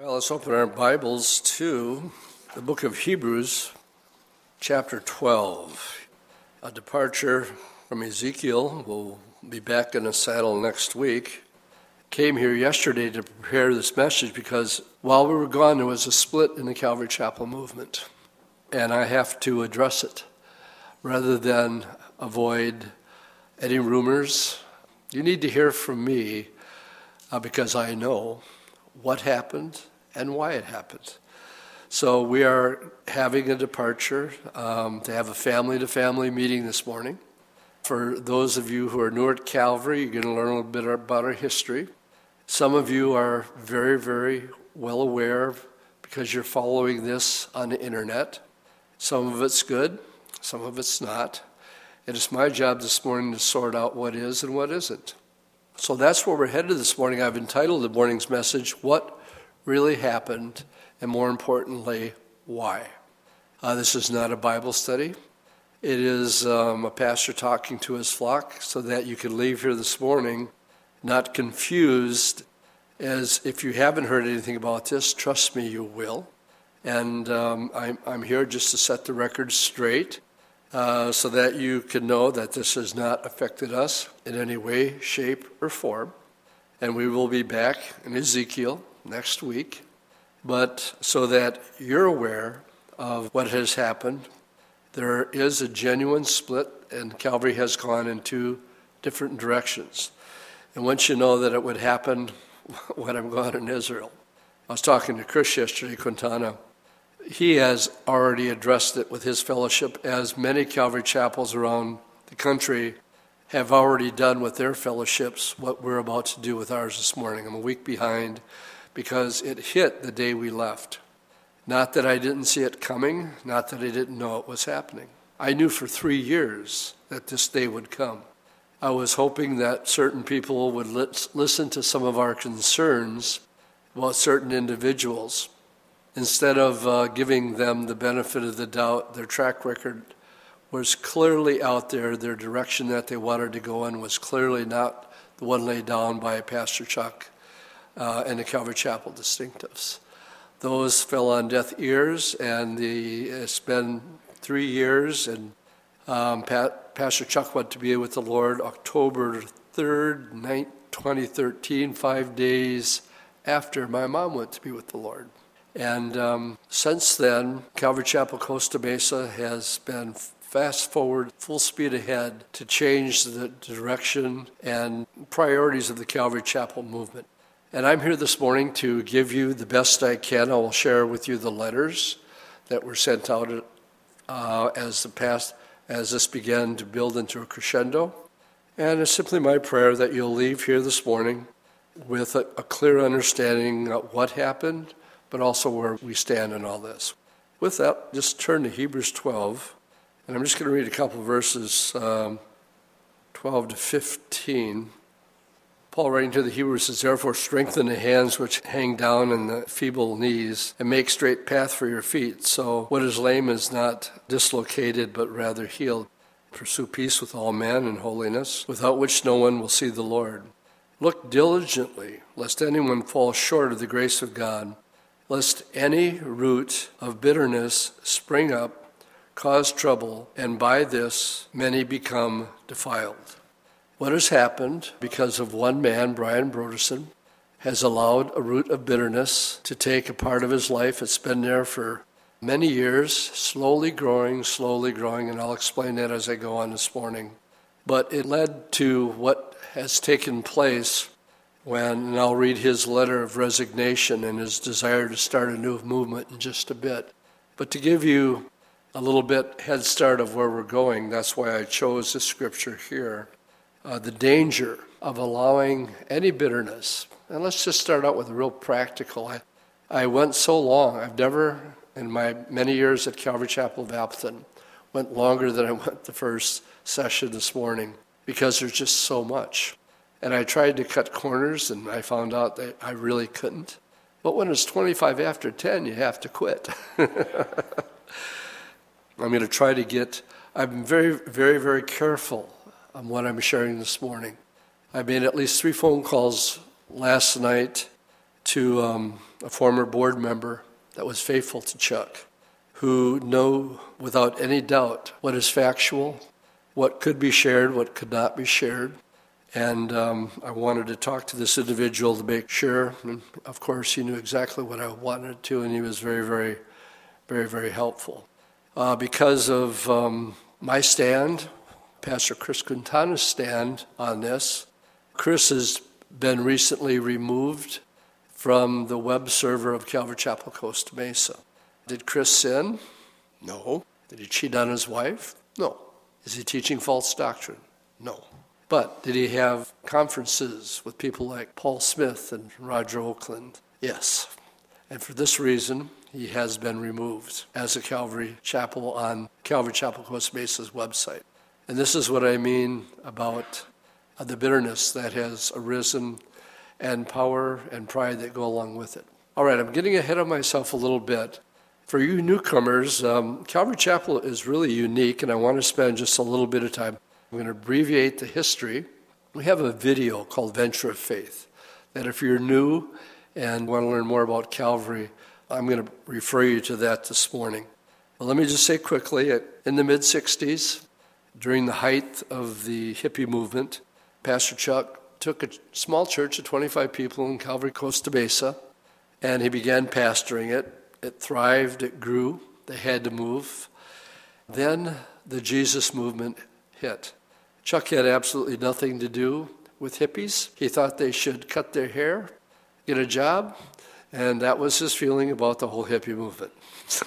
Well, let's open our Bibles to the book of Hebrews, chapter 12. A departure from Ezekiel. We'll be back in the saddle next week. Came here yesterday to prepare this message because while we were gone, there was a split in the Calvary Chapel movement. And I have to address it rather than avoid any rumors. You need to hear from me uh, because I know what happened and why it happened. So we are having a departure um, to have a family to family meeting this morning. For those of you who are new at Calvary, you're going to learn a little bit about our history. Some of you are very, very well aware because you're following this on the internet. Some of it's good, some of it's not. And It is my job this morning to sort out what is and what isn't. So that's where we're headed this morning. I've entitled the morning's message, What Really Happened, and more importantly, Why. Uh, this is not a Bible study. It is um, a pastor talking to his flock so that you can leave here this morning not confused, as if you haven't heard anything about this, trust me, you will. And um, I'm, I'm here just to set the record straight. Uh, so that you can know that this has not affected us in any way, shape, or form. And we will be back in Ezekiel next week, but so that you're aware of what has happened. There is a genuine split, and Calvary has gone in two different directions. And once you know that it would happen when I'm gone in Israel, I was talking to Chris yesterday, Quintana he has already addressed it with his fellowship, as many Calvary chapels around the country have already done with their fellowships what we're about to do with ours this morning. I'm a week behind because it hit the day we left. Not that I didn't see it coming, not that I didn't know it was happening. I knew for three years that this day would come. I was hoping that certain people would listen to some of our concerns about certain individuals instead of uh, giving them the benefit of the doubt, their track record was clearly out there. Their direction that they wanted to go in was clearly not the one laid down by Pastor Chuck uh, and the Calvary Chapel distinctives. Those fell on deaf ears, and the, it's been three years, and um, Pat, Pastor Chuck went to be with the Lord October 3rd, 2013, five days after my mom went to be with the Lord. And um, since then, Calvary Chapel Costa Mesa has been fast forward, full speed ahead to change the direction and priorities of the Calvary Chapel movement. And I'm here this morning to give you the best I can. I will share with you the letters that were sent out uh, as the past as this began to build into a crescendo. And it's simply my prayer that you'll leave here this morning with a, a clear understanding of what happened, but also where we stand in all this. With that, just turn to Hebrews 12, and I'm just going to read a couple verses um, 12 to 15. Paul, writing to the Hebrews, says, Therefore, strengthen the hands which hang down and the feeble knees, and make straight path for your feet. So what is lame is not dislocated, but rather healed. Pursue peace with all men and holiness, without which no one will see the Lord. Look diligently, lest anyone fall short of the grace of God lest any root of bitterness spring up, cause trouble, and by this many become defiled. What has happened because of one man, Brian Brodersen, has allowed a root of bitterness to take a part of his life. It's been there for many years, slowly growing, slowly growing, and I'll explain that as I go on this morning. But it led to what has taken place when, and I'll read his letter of resignation and his desire to start a new movement in just a bit. But to give you a little bit head start of where we're going, that's why I chose this scripture here. Uh, the danger of allowing any bitterness, and let's just start out with a real practical. I, I went so long, I've never, in my many years at Calvary Chapel of Appleton, went longer than I went the first session this morning because there's just so much. And I tried to cut corners, and I found out that I really couldn't. But when it's 25 after 10, you have to quit. I'm going to try to get, I'm very, very, very careful on what I'm sharing this morning. I made at least three phone calls last night to um, a former board member that was faithful to Chuck, who know without any doubt what is factual, what could be shared, what could not be shared. And um, I wanted to talk to this individual to make sure. And of course, he knew exactly what I wanted to, and he was very, very, very, very helpful. Uh, because of um, my stand, Pastor Chris Quintana's stand on this, Chris has been recently removed from the web server of Calvary Chapel Costa Mesa. Did Chris sin? No. Did he cheat on his wife? No. Is he teaching false doctrine? No. But did he have conferences with people like Paul Smith and Roger Oakland? Yes. And for this reason, he has been removed as a Calvary Chapel on Calvary Chapel Costa Mesa's website. And this is what I mean about the bitterness that has arisen and power and pride that go along with it. All right, I'm getting ahead of myself a little bit. For you newcomers, um, Calvary Chapel is really unique, and I want to spend just a little bit of time. I'm going to abbreviate the history. We have a video called Venture of Faith that if you're new and want to learn more about Calvary, I'm going to refer you to that this morning. But let me just say quickly in the mid 60s, during the height of the hippie movement, Pastor Chuck took a small church of 25 people in Calvary, Costa Mesa, and he began pastoring it. It thrived, it grew, they had to move. Then the Jesus movement hit. Chuck had absolutely nothing to do with hippies. He thought they should cut their hair, get a job, and that was his feeling about the whole hippie movement.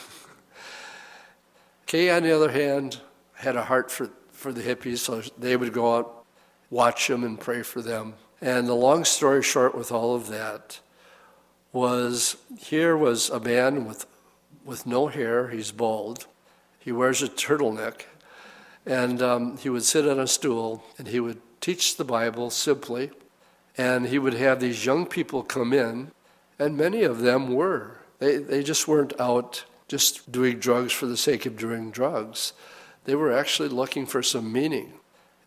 Kay, on the other hand, had a heart for, for the hippies, so they would go out watch them and pray for them. And the long story short with all of that was here was a man with, with no hair, he's bald, he wears a turtleneck, and um, he would sit on a stool and he would teach the Bible simply, and he would have these young people come in, and many of them were. They, they just weren't out just doing drugs for the sake of doing drugs. They were actually looking for some meaning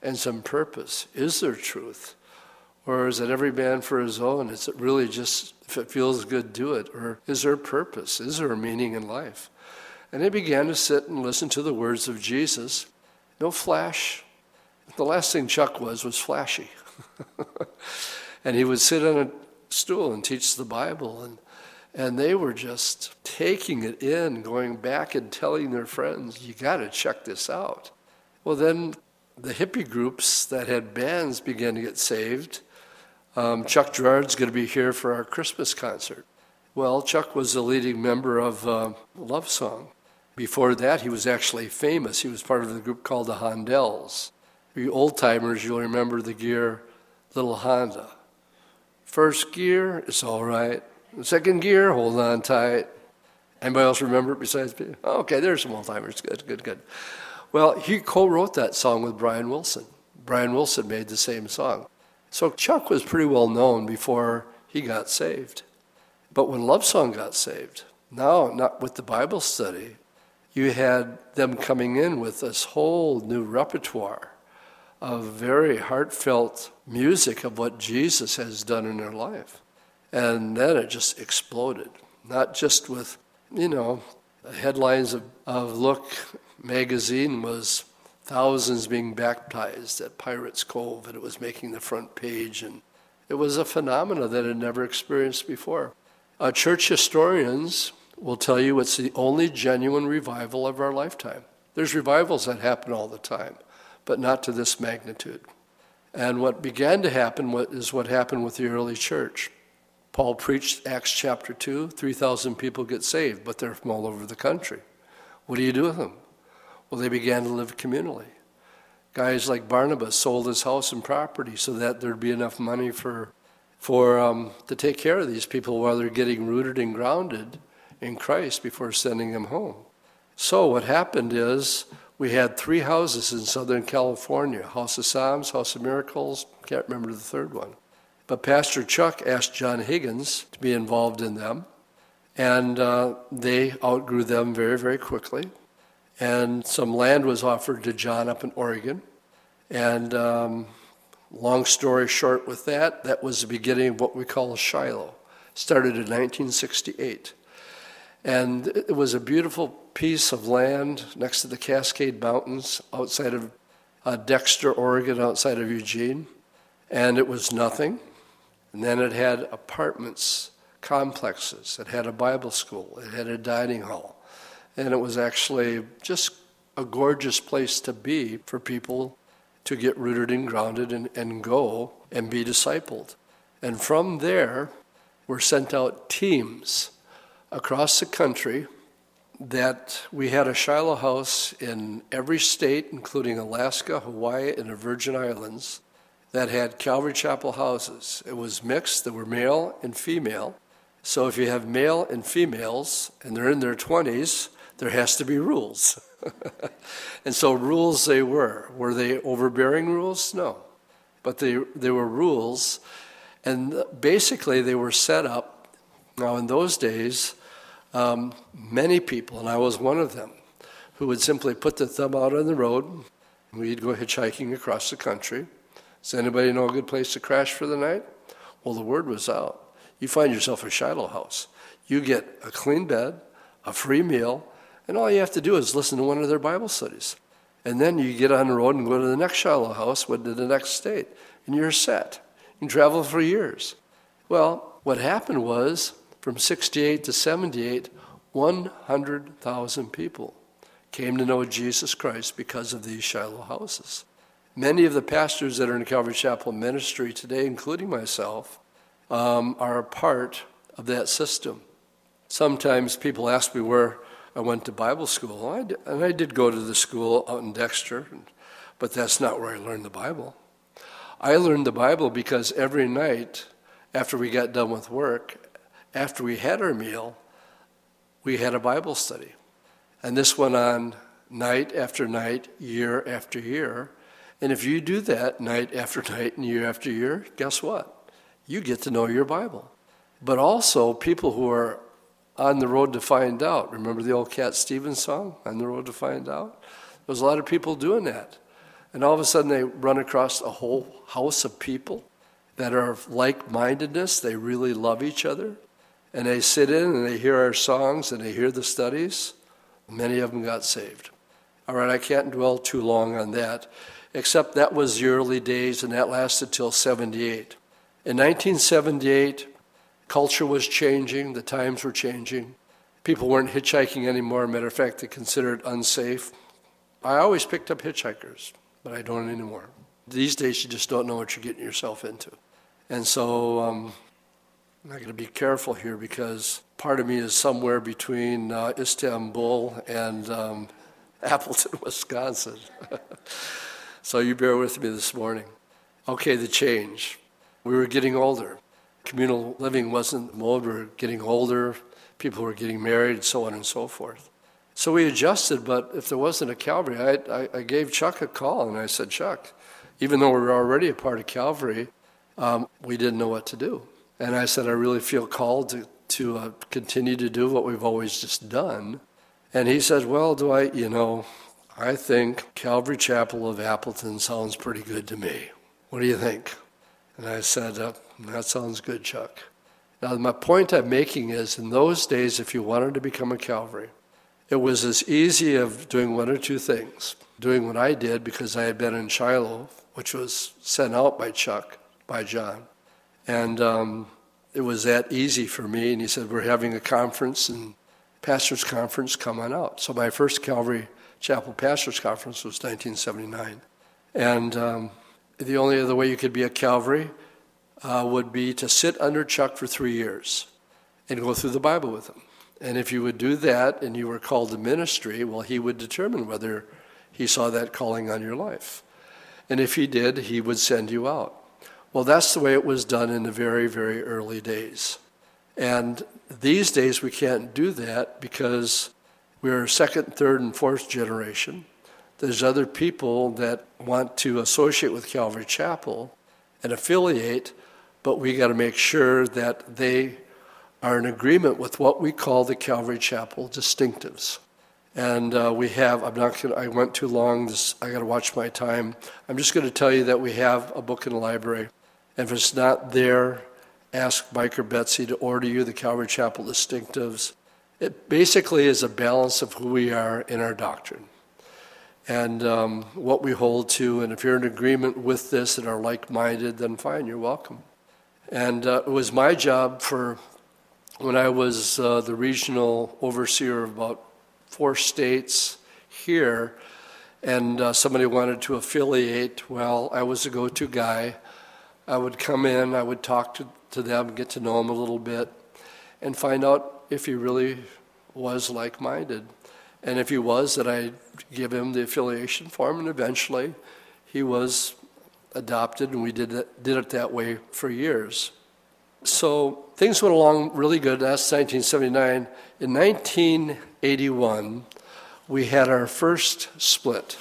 and some purpose. Is there truth? Or is it every man for his own? Is it really just, if it feels good, do it? Or is there purpose? Is there a meaning in life? And they began to sit and listen to the words of Jesus. No flash. The last thing Chuck was was flashy. and he would sit on a stool and teach the Bible. And, and they were just taking it in, going back and telling their friends, you got to check this out. Well, then the hippie groups that had bands began to get saved. Um, Chuck Girard's going to be here for our Christmas concert. Well, Chuck was a leading member of uh, Love Song. Before that, he was actually famous. He was part of the group called the Hondells. You old timers, you'll remember the gear Little Honda. First gear, it's all right. Second gear, hold on tight. Anybody else remember it besides me? okay, there's some old timers. Good, good, good. Well, he co wrote that song with Brian Wilson. Brian Wilson made the same song. So Chuck was pretty well known before he got saved. But when Love Song got saved, now, not with the Bible study, you had them coming in with this whole new repertoire of very heartfelt music of what Jesus has done in their life. And then it just exploded, not just with, you know, headlines of, of Look magazine was thousands being baptized at Pirates Cove, and it was making the front page. And it was a phenomenon that had never experienced before. Uh, church historians will tell you it's the only genuine revival of our lifetime. There's revivals that happen all the time, but not to this magnitude. And what began to happen is what happened with the early church. Paul preached Acts chapter 2, 3,000 people get saved, but they're from all over the country. What do you do with them? Well, they began to live communally. Guys like Barnabas sold his house and property so that there'd be enough money for, for um, to take care of these people while they're getting rooted and grounded in Christ before sending them home. So what happened is we had three houses in Southern California: House of Psalms, House of Miracles. Can't remember the third one. But Pastor Chuck asked John Higgins to be involved in them, and uh, they outgrew them very, very quickly and some land was offered to John up in Oregon. And um, long story short, with that, that was the beginning of what we call Shiloh. Started in 1968. And it was a beautiful piece of land next to the Cascade Mountains outside of uh, Dexter, Oregon, outside of Eugene. And it was nothing. And then it had apartments, complexes, it had a Bible school, it had a dining hall. And it was actually just a gorgeous place to be for people to get rooted and grounded and, and go and be discipled. And from there, were sent out teams across the country that we had a Shiloh house in every state, including Alaska, Hawaii, and the Virgin Islands, that had Calvary Chapel houses. It was mixed, there were male and female. So if you have male and females, and they're in their 20s, there has to be rules. and so rules they were. Were they overbearing rules? No. But they, they were rules, and basically they were set up. Now, in those days, um, many people, and I was one of them, who would simply put the thumb out on the road. We'd go hitchhiking across the country. Does anybody know a good place to crash for the night? Well, the word was out. You find yourself a Shiloh house. You get a clean bed, a free meal, and all you have to do is listen to one of their Bible studies. And then you get on the road and go to the next Shiloh house, went to the next state, and you're set. You travel for years. Well, what happened was from 68 to 78, 100,000 people came to know Jesus Christ because of these Shiloh houses. Many of the pastors that are in Calvary Chapel ministry today, including myself, um, are a part of that system. Sometimes people ask me where I went to Bible school, and I did go to the school out in Dexter, but that's not where I learned the Bible. I learned the Bible because every night after we got done with work, after we had our meal, we had a Bible study. And this went on night after night, year after year. And if you do that night after night and year after year, guess what? You get to know your Bible. But also, people who are on the road to find out. Remember the old Cat Stevens song, On the Road to Find Out? There's a lot of people doing that. And all of a sudden, they run across a whole house of people that are of like mindedness. They really love each other and they sit in and they hear our songs and they hear the studies, many of them got saved. All right, I can't dwell too long on that, except that was the early days and that lasted till 78. In 1978, culture was changing, the times were changing. People weren't hitchhiking anymore. Matter of fact, they considered it unsafe. I always picked up hitchhikers, but I don't anymore. These days, you just don't know what you're getting yourself into. And so um, I'm going to be careful here because part of me is somewhere between uh, Istanbul and um, Appleton, Wisconsin. so you bear with me this morning. Okay, the change. We were getting older. Communal living wasn't mode. We were getting older. People were getting married, so on and so forth. So we adjusted, but if there wasn't a Calvary, I, I, I gave Chuck a call and I said, Chuck, even though we were already a part of Calvary, um, we didn't know what to do. And I said, I really feel called to, to uh, continue to do what we've always just done. And he said, Well, do I, you know, I think Calvary Chapel of Appleton sounds pretty good to me. What do you think? And I said, uh, That sounds good, Chuck. Now, my point I'm making is in those days, if you wanted to become a Calvary, it was as easy of doing one or two things. Doing what I did because I had been in Shiloh, which was sent out by Chuck, by John. And um, it was that easy for me. And he said, We're having a conference and pastor's conference, come on out. So my first Calvary Chapel pastor's conference was 1979. And um, the only other way you could be a Calvary uh, would be to sit under Chuck for three years and go through the Bible with him. And if you would do that and you were called to ministry, well, he would determine whether he saw that calling on your life. And if he did, he would send you out. Well, that's the way it was done in the very, very early days. And these days we can't do that because we're second, third, and fourth generation. There's other people that want to associate with Calvary Chapel and affiliate, but we got to make sure that they are in agreement with what we call the Calvary Chapel distinctives. And uh, we have, I'm not to, I went too long, this, I got to watch my time. I'm just going to tell you that we have a book in the library and if it's not there ask Biker Betsy to order you the Calvary Chapel distinctives. It basically is a balance of who we are in our doctrine and um, what we hold to. And if you're in agreement with this and are like minded, then fine, you're welcome. And uh, it was my job for when I was uh, the regional overseer of about four states here, and uh, somebody wanted to affiliate, well, I was the go to guy. I would come in, I would talk to, to them, get to know them a little bit, and find out if he really was like minded. And if he was, that I'd give him the affiliation form, and eventually he was adopted, and we did it, did it that way for years. So things went along really good. That's 1979. In 1981, we had our first split.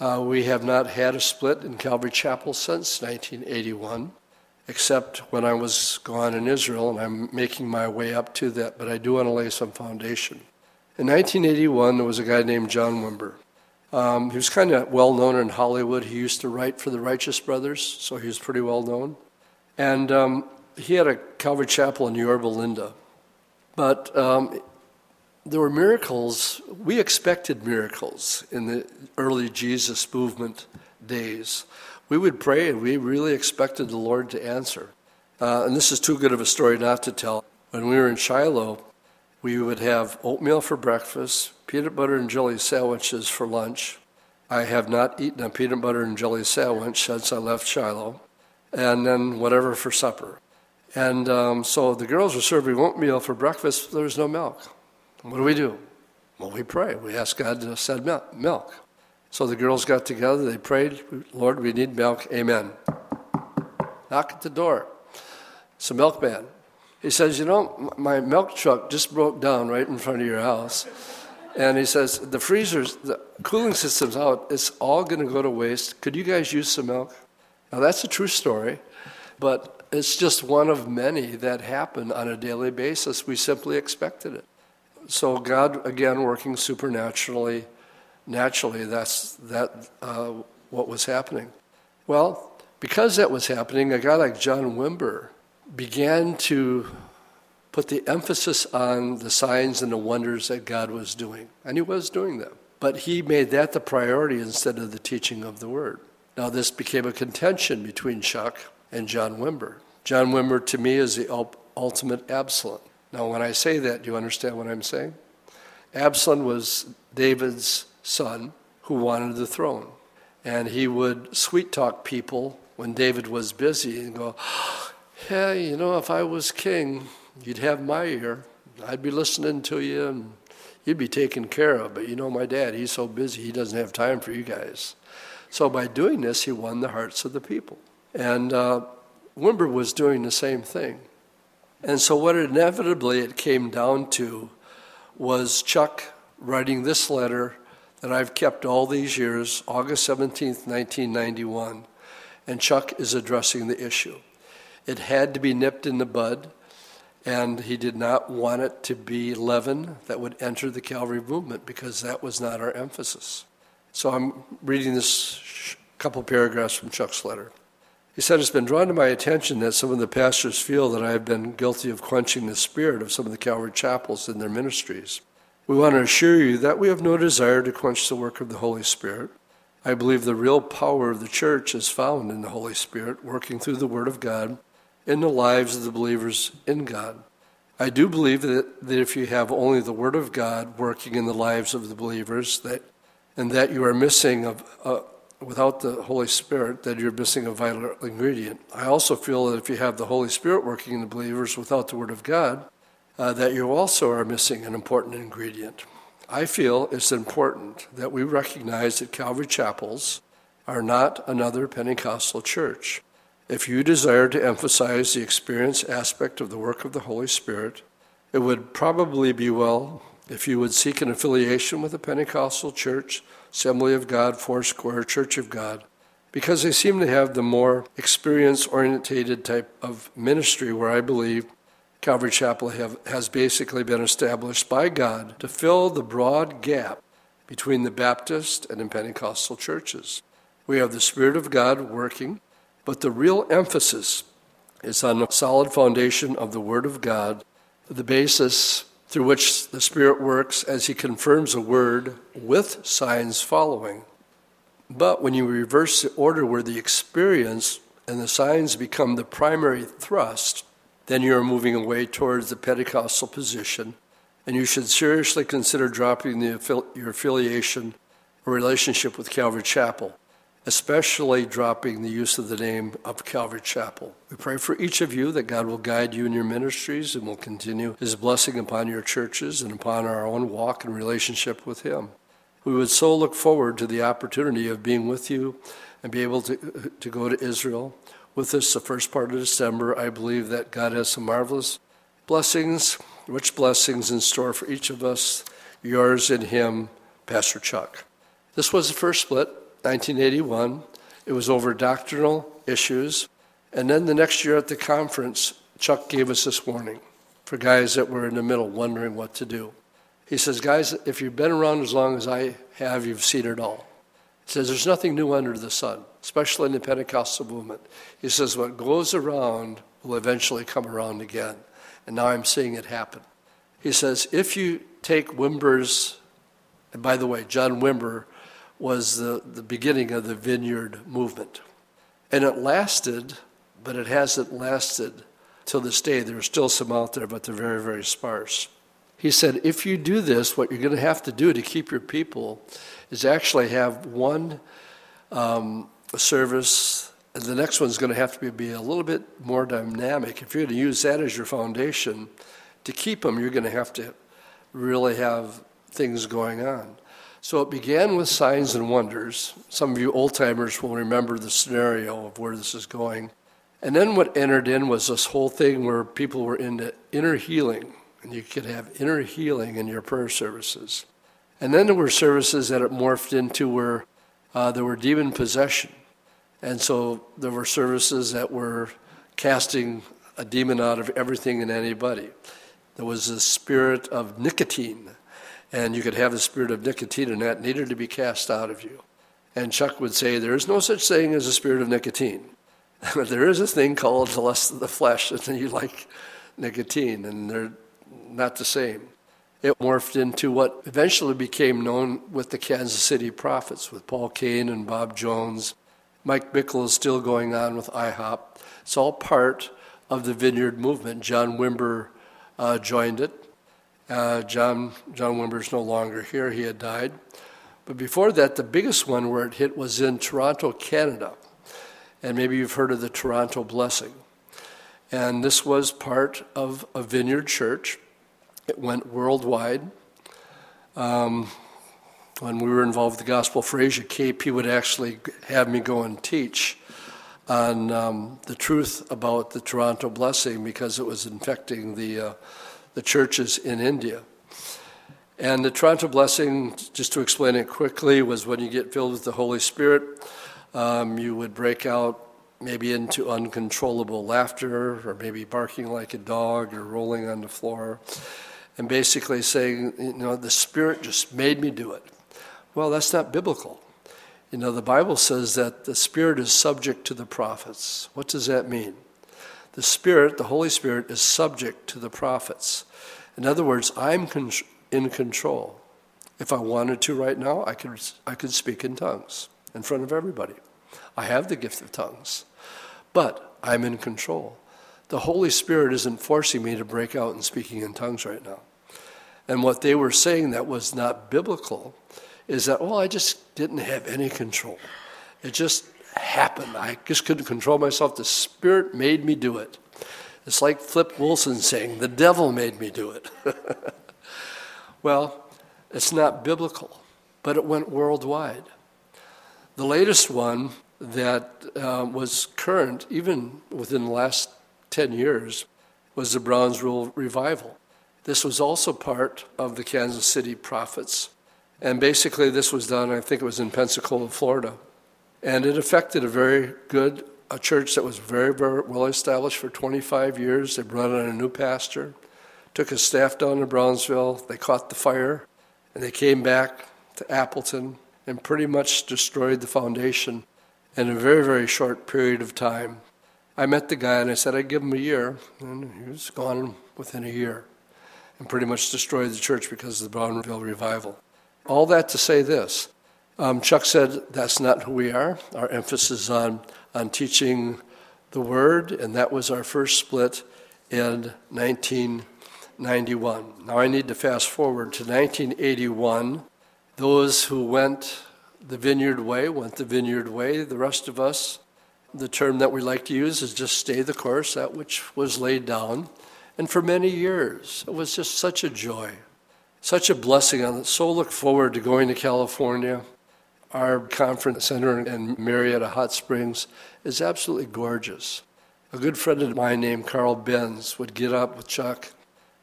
Uh, we have not had a split in Calvary Chapel since 1981, except when I was gone in Israel, and I'm making my way up to that, but I do want to lay some foundation. In 1981, there was a guy named John Wimber. Um, he was kind of well known in Hollywood. He used to write for the Righteous Brothers, so he was pretty well known. And um, he had a Calvary Chapel in Yorba Linda. But um, there were miracles. We expected miracles in the early Jesus movement days. We would pray and we really expected the Lord to answer. Uh, and this is too good of a story not to tell. When we were in Shiloh, we would have oatmeal for breakfast, peanut butter and jelly sandwiches for lunch. I have not eaten a peanut butter and jelly sandwich since I left Shiloh, and then whatever for supper. And um, so the girls were serving oatmeal for breakfast. There was no milk. What do we do? Well, we pray. We ask God to send milk. So the girls got together. They prayed, Lord, we need milk. Amen. Knock at the door. It's a milkman. He says, You know, my milk truck just broke down right in front of your house. And he says, The freezers, the cooling system's out. It's all going to go to waste. Could you guys use some milk? Now, that's a true story. But it's just one of many that happen on a daily basis. We simply expected it. So God, again, working supernaturally, naturally, that's that uh, what was happening. Well, because that was happening, a guy like John Wimber began to put the emphasis on the signs and the wonders that God was doing, and He was doing them. But he made that the priority instead of the teaching of the Word. Now, this became a contention between Chuck and John Wimber. John Wimber, to me, is the ultimate Absalom. Now, when I say that, do you understand what I'm saying? Absalom was David's son who wanted the throne. And he would sweet talk people when David was busy and go, Hey, you know, if I was king, you'd have my ear. I'd be listening to you and you'd be taken care of. But you know, my dad, he's so busy, he doesn't have time for you guys. So by doing this, he won the hearts of the people. And uh, Wimber was doing the same thing. And so, what inevitably it came down to was Chuck writing this letter that I've kept all these years, August 17th, 1991. And Chuck is addressing the issue. It had to be nipped in the bud, and he did not want it to be leaven that would enter the Calvary movement because that was not our emphasis. So I'm reading this couple paragraphs from Chuck's letter. He said, It's been drawn to my attention that some of the pastors feel that I have been guilty of quenching the spirit of some of the Calvary chapels in their ministries. We want to assure you that we have no desire to quench the work of the Holy Spirit. I believe the real power of the church is found in the Holy Spirit working through the Word of God in the lives of the believers in God. I do believe that, that if you have only the Word of God working in the lives of the believers, that and that you are missing a, a, uh, without the Holy Spirit, that you're missing a vital ingredient. I also feel that if you have the Holy Spirit working in the believers without the Word of God, uh, that you also are missing an important ingredient. I feel it's important that we recognize that Calvary Chapels are not another Pentecostal church. If you desire to emphasize the experience aspect of the work of the Holy Spirit, it would probably be well if you would seek an affiliation with a Pentecostal church Assembly of God, Four Foursquare, Church of God, because they seem to have the more experience oriented type of ministry where I believe Calvary Chapel have, has basically been established by God to fill the broad gap between the Baptist and the Pentecostal churches. We have the Spirit of God working, but the real emphasis is on a solid foundation of the Word of God, the basis through which the Spirit works as He confirms a word with signs following. But when you reverse the order where the experience and the signs become the primary thrust, then you are moving away towards the Pentecostal position, and you should seriously consider dropping the, your affiliation or relationship with Calvary Chapel especially dropping the use of the name of Calvary Chapel. We pray for each of you that God will guide you in your ministries and will continue His blessing upon your churches and upon our own walk and relationship with Him. We would so look forward to the opportunity of being with you and be able to, to go to Israel. With us, the first part of December, I believe that God has some marvelous blessings, rich blessings in store for each of us. Yours and Him, Pastor Chuck. This was the first split. 1981. It was over doctrinal issues. And then the next year at the conference, Chuck gave us this warning for guys that were in the middle wondering what to do. He says, Guys, if you've been around as long as I have, you've seen it all. He says, There's nothing new under the sun, especially in the Pentecostal movement. He says, What goes around will eventually come around again. And now I'm seeing it happen. He says, If you take Wimber's, and by the way, John Wimber was the, the beginning of the vineyard movement. And it lasted, but it hasn't lasted till this day. There are still some out there, but they're very, very sparse. He said, if you do this, what you're going to have to do to keep your people is actually have one um, service, and the next one's going to have to be, be a little bit more dynamic. If you're going to use that as your foundation, to keep them, you're going to have to really have things going on. So it began with signs and wonders. Some of you old timers will remember the scenario of where this is going. And then what entered in was this whole thing where people were into inner healing, and you could have inner healing in your prayer services. And then there were services that it morphed into where uh, there were demon possession. And so there were services that were casting a demon out of everything and anybody. There was the spirit of nicotine and you could have the spirit of nicotine and that needed to be cast out of you. And Chuck would say, There is no such thing as a spirit of nicotine. But there is a thing called the lust of the flesh, and you like nicotine, and they're not the same. It morphed into what eventually became known with the Kansas City Prophets, with Paul Cain and Bob Jones. Mike Bickle is still going on with IHOP. It's all part of the Vineyard movement. John Wimber uh, joined it. Uh, John, John Wimber's no longer here, he had died. But before that, the biggest one where it hit was in Toronto, Canada. And maybe you've heard of the Toronto Blessing. And this was part of a vineyard church. It went worldwide. Um, when we were involved with the Gospel for Asia he would actually have me go and teach on um, the truth about the Toronto blessing because it was infecting the uh, the churches in India. And the Toronto blessing, just to explain it quickly, was when you get filled with the Holy Spirit, um, you would break out maybe into uncontrollable laughter, or maybe barking like a dog, or rolling on the floor, and basically saying, you know, the Spirit just made me do it. Well, that's not biblical. You know, the Bible says that the Spirit is subject to the prophets. What does that mean? The Spirit, the Holy Spirit, is subject to the prophets. In other words, I'm in control. If I wanted to right now, I could, I could speak in tongues in front of everybody. I have the gift of tongues, but I'm in control. The Holy Spirit isn't forcing me to break out and speaking in tongues right now. And what they were saying that was not biblical is that, well, I just didn't have any control. It just happened. I just couldn't control myself. The Spirit made me do it. It's like Flip Wilson saying, The devil made me do it. well, it's not biblical, but it went worldwide. The latest one that uh, was current, even within the last 10 years, was the Brownsville Revival. This was also part of the Kansas City Prophets. And basically, this was done, I think it was in Pensacola, Florida. And it affected a very good a church that was very, very well established for 25 years. They brought in a new pastor, took his staff down to Brownsville. They caught the fire, and they came back to Appleton and pretty much destroyed the foundation in a very, very short period of time. I met the guy and I said I'd give him a year, and he was gone within a year and pretty much destroyed the church because of the Brownville revival. All that to say this um, Chuck said that's not who we are. Our emphasis on, on teaching the Word, and that was our first split in 1991. Now I need to fast forward to 1981. Those who went the vineyard way went the vineyard way. The rest of us, the term that we like to use is just stay the course, that which was laid down. And for many years, it was just such a joy, such a blessing. I so look forward to going to California. Our conference center in Murrieta Hot Springs is absolutely gorgeous. A good friend of mine named Carl Benz would get up with Chuck,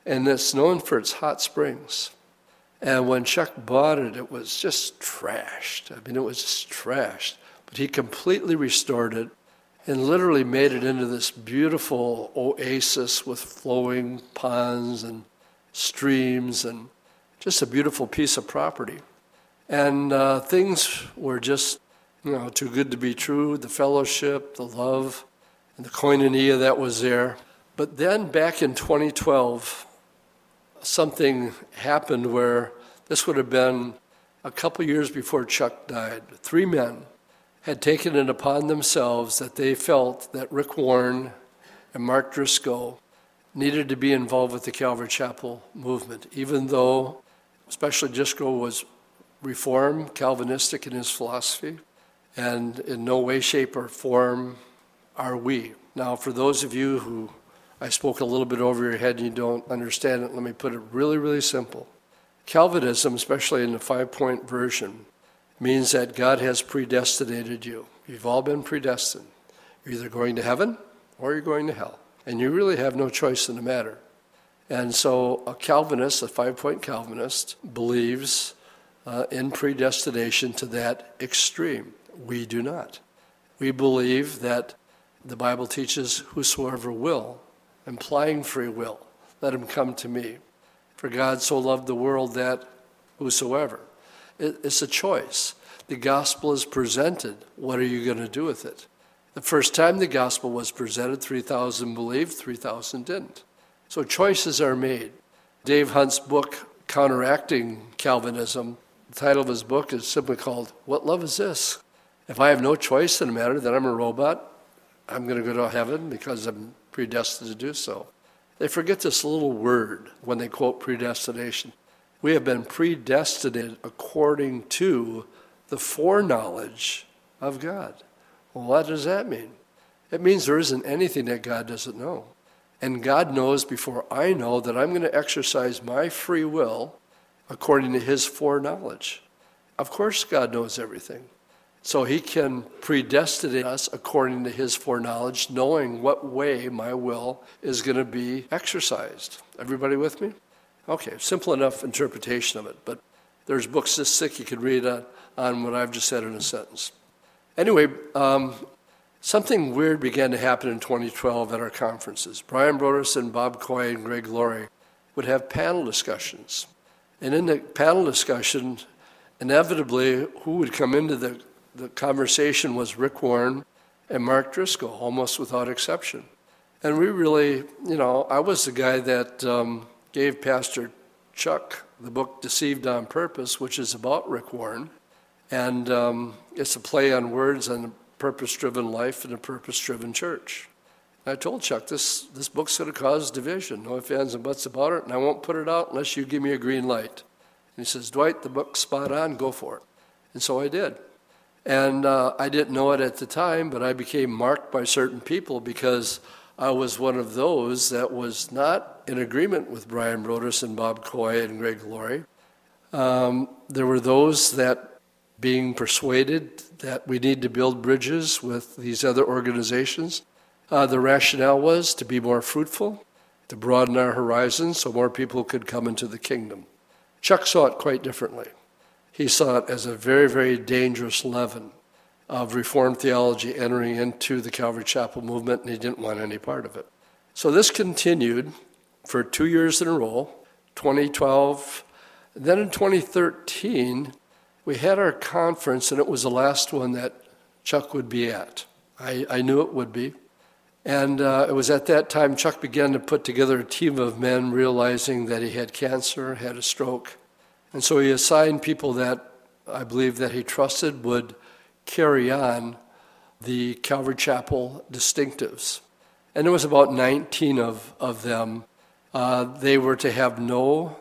and it's known for its hot springs. And when Chuck bought it, it was just trashed. I mean, it was just trashed. But he completely restored it and literally made it into this beautiful oasis with flowing ponds and streams and just a beautiful piece of property. And uh, things were just, you know, too good to be true the fellowship, the love, and the koinonia that was there. But then back in 2012, something happened where this would have been a couple years before Chuck died. Three men had taken it upon themselves that they felt that Rick Warren and Mark Driscoll needed to be involved with the Calvary Chapel movement, even though, especially Driscoll was Reform, Calvinistic in his philosophy, and in no way, shape, or form are we. Now, for those of you who I spoke a little bit over your head and you don't understand it, let me put it really, really simple. Calvinism, especially in the five point version, means that God has predestinated you. You've all been predestined. You're either going to heaven or you're going to hell. And you really have no choice in the matter. And so a Calvinist, a five point Calvinist, believes uh, in predestination to that extreme. We do not. We believe that the Bible teaches whosoever will implying free will. Let him come to me. For God so loved the world that whosoever. It's a choice. The gospel is presented. What are you going to do with it? The first time the gospel was presented, 3,000 believed, 3,000 didn't. So choices are made. Dave Hunt's book, Counteracting Calvinism, the title of his book is simply called, What Love Is This? If I have no choice in the matter, then I'm a robot. I'm going to go to heaven because I'm predestined to do so. They forget this little word when they quote predestination. We have been predestinated according to the foreknowledge of God. Well, what does that mean? It means there isn't anything that God doesn't know. And God knows before I know that I'm going to exercise my free will according to His foreknowledge. Of course, God knows everything. So he can predestinate us according to his foreknowledge, knowing what way my will is going to be exercised. Everybody with me? Okay, simple enough interpretation of it, but there's books this thick you could read on, on what I've just said in a sentence. Anyway, um, something weird began to happen in 2012 at our conferences. Brian Brodersen, Bob Coy, and Greg Laurie would have panel discussions. And in the panel discussion, inevitably, who would come into the the conversation was Rick Warren and Mark Driscoll, almost without exception. And we really, you know, I was the guy that um, gave Pastor Chuck the book Deceived on Purpose, which is about Rick Warren. And um, it's a play on words on a purpose driven life and a purpose driven church. I told Chuck, this, this book's going to cause division. No ifs, ands, and buts about it, and I won't put it out unless you give me a green light. And he says, Dwight, the book's spot on, go for it. And so I did. And uh, I didn't know it at the time, but I became marked by certain people because I was one of those that was not in agreement with Brian Brodersen and Bob Coy and Greg Laurie. Um, there were those that, being persuaded that we need to build bridges with these other organizations, uh, the rationale was to be more fruitful, to broaden our horizons so more people could come into the kingdom. Chuck saw it quite differently he saw it as a very, very dangerous leaven of Reformed theology entering into the Calvary Chapel movement, and he didn't want any part of it. So this continued for two years in a row 2012. Then in 2013, we had our conference, and it was the last one that Chuck would be at. I, I knew it would be. And uh, it was at that time Chuck began to put together a team of men, realizing that he had cancer, had a stroke. And so he assigned people that I believe that he trusted would carry on the Calvary Chapel distinctives. And there was about 19 of, of them. Uh, they were to have no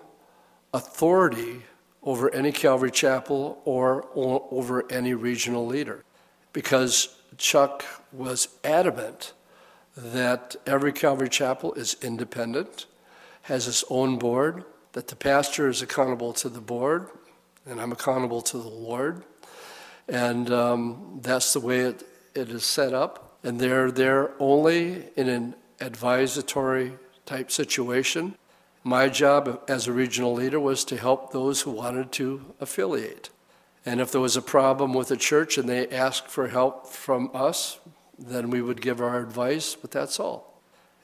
authority over any Calvary Chapel or, or over any regional leader because Chuck was adamant that every Calvary Chapel is independent, has its own board, that the pastor is accountable to the board, and I'm accountable to the Lord. And um, that's the way it, it is set up. And they're there only in an advisory type situation. My job as a regional leader was to help those who wanted to affiliate. And if there was a problem with a church and they asked for help from us, then we would give our advice, but that's all.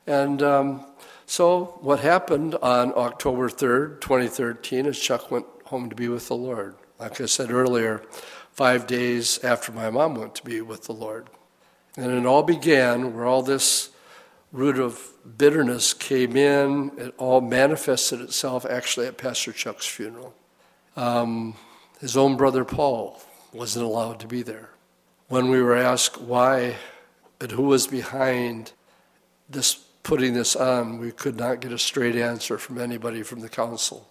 And um, so, what happened on October 3rd, 2013, is Chuck went home to be with the Lord. Like I said earlier, five days after my mom went to be with the Lord. And it all began where all this root of bitterness came in. It all manifested itself actually at Pastor Chuck's funeral. Um, his own brother Paul wasn't allowed to be there. When we were asked why and who was behind this putting this on, we could not get a straight answer from anybody from the council.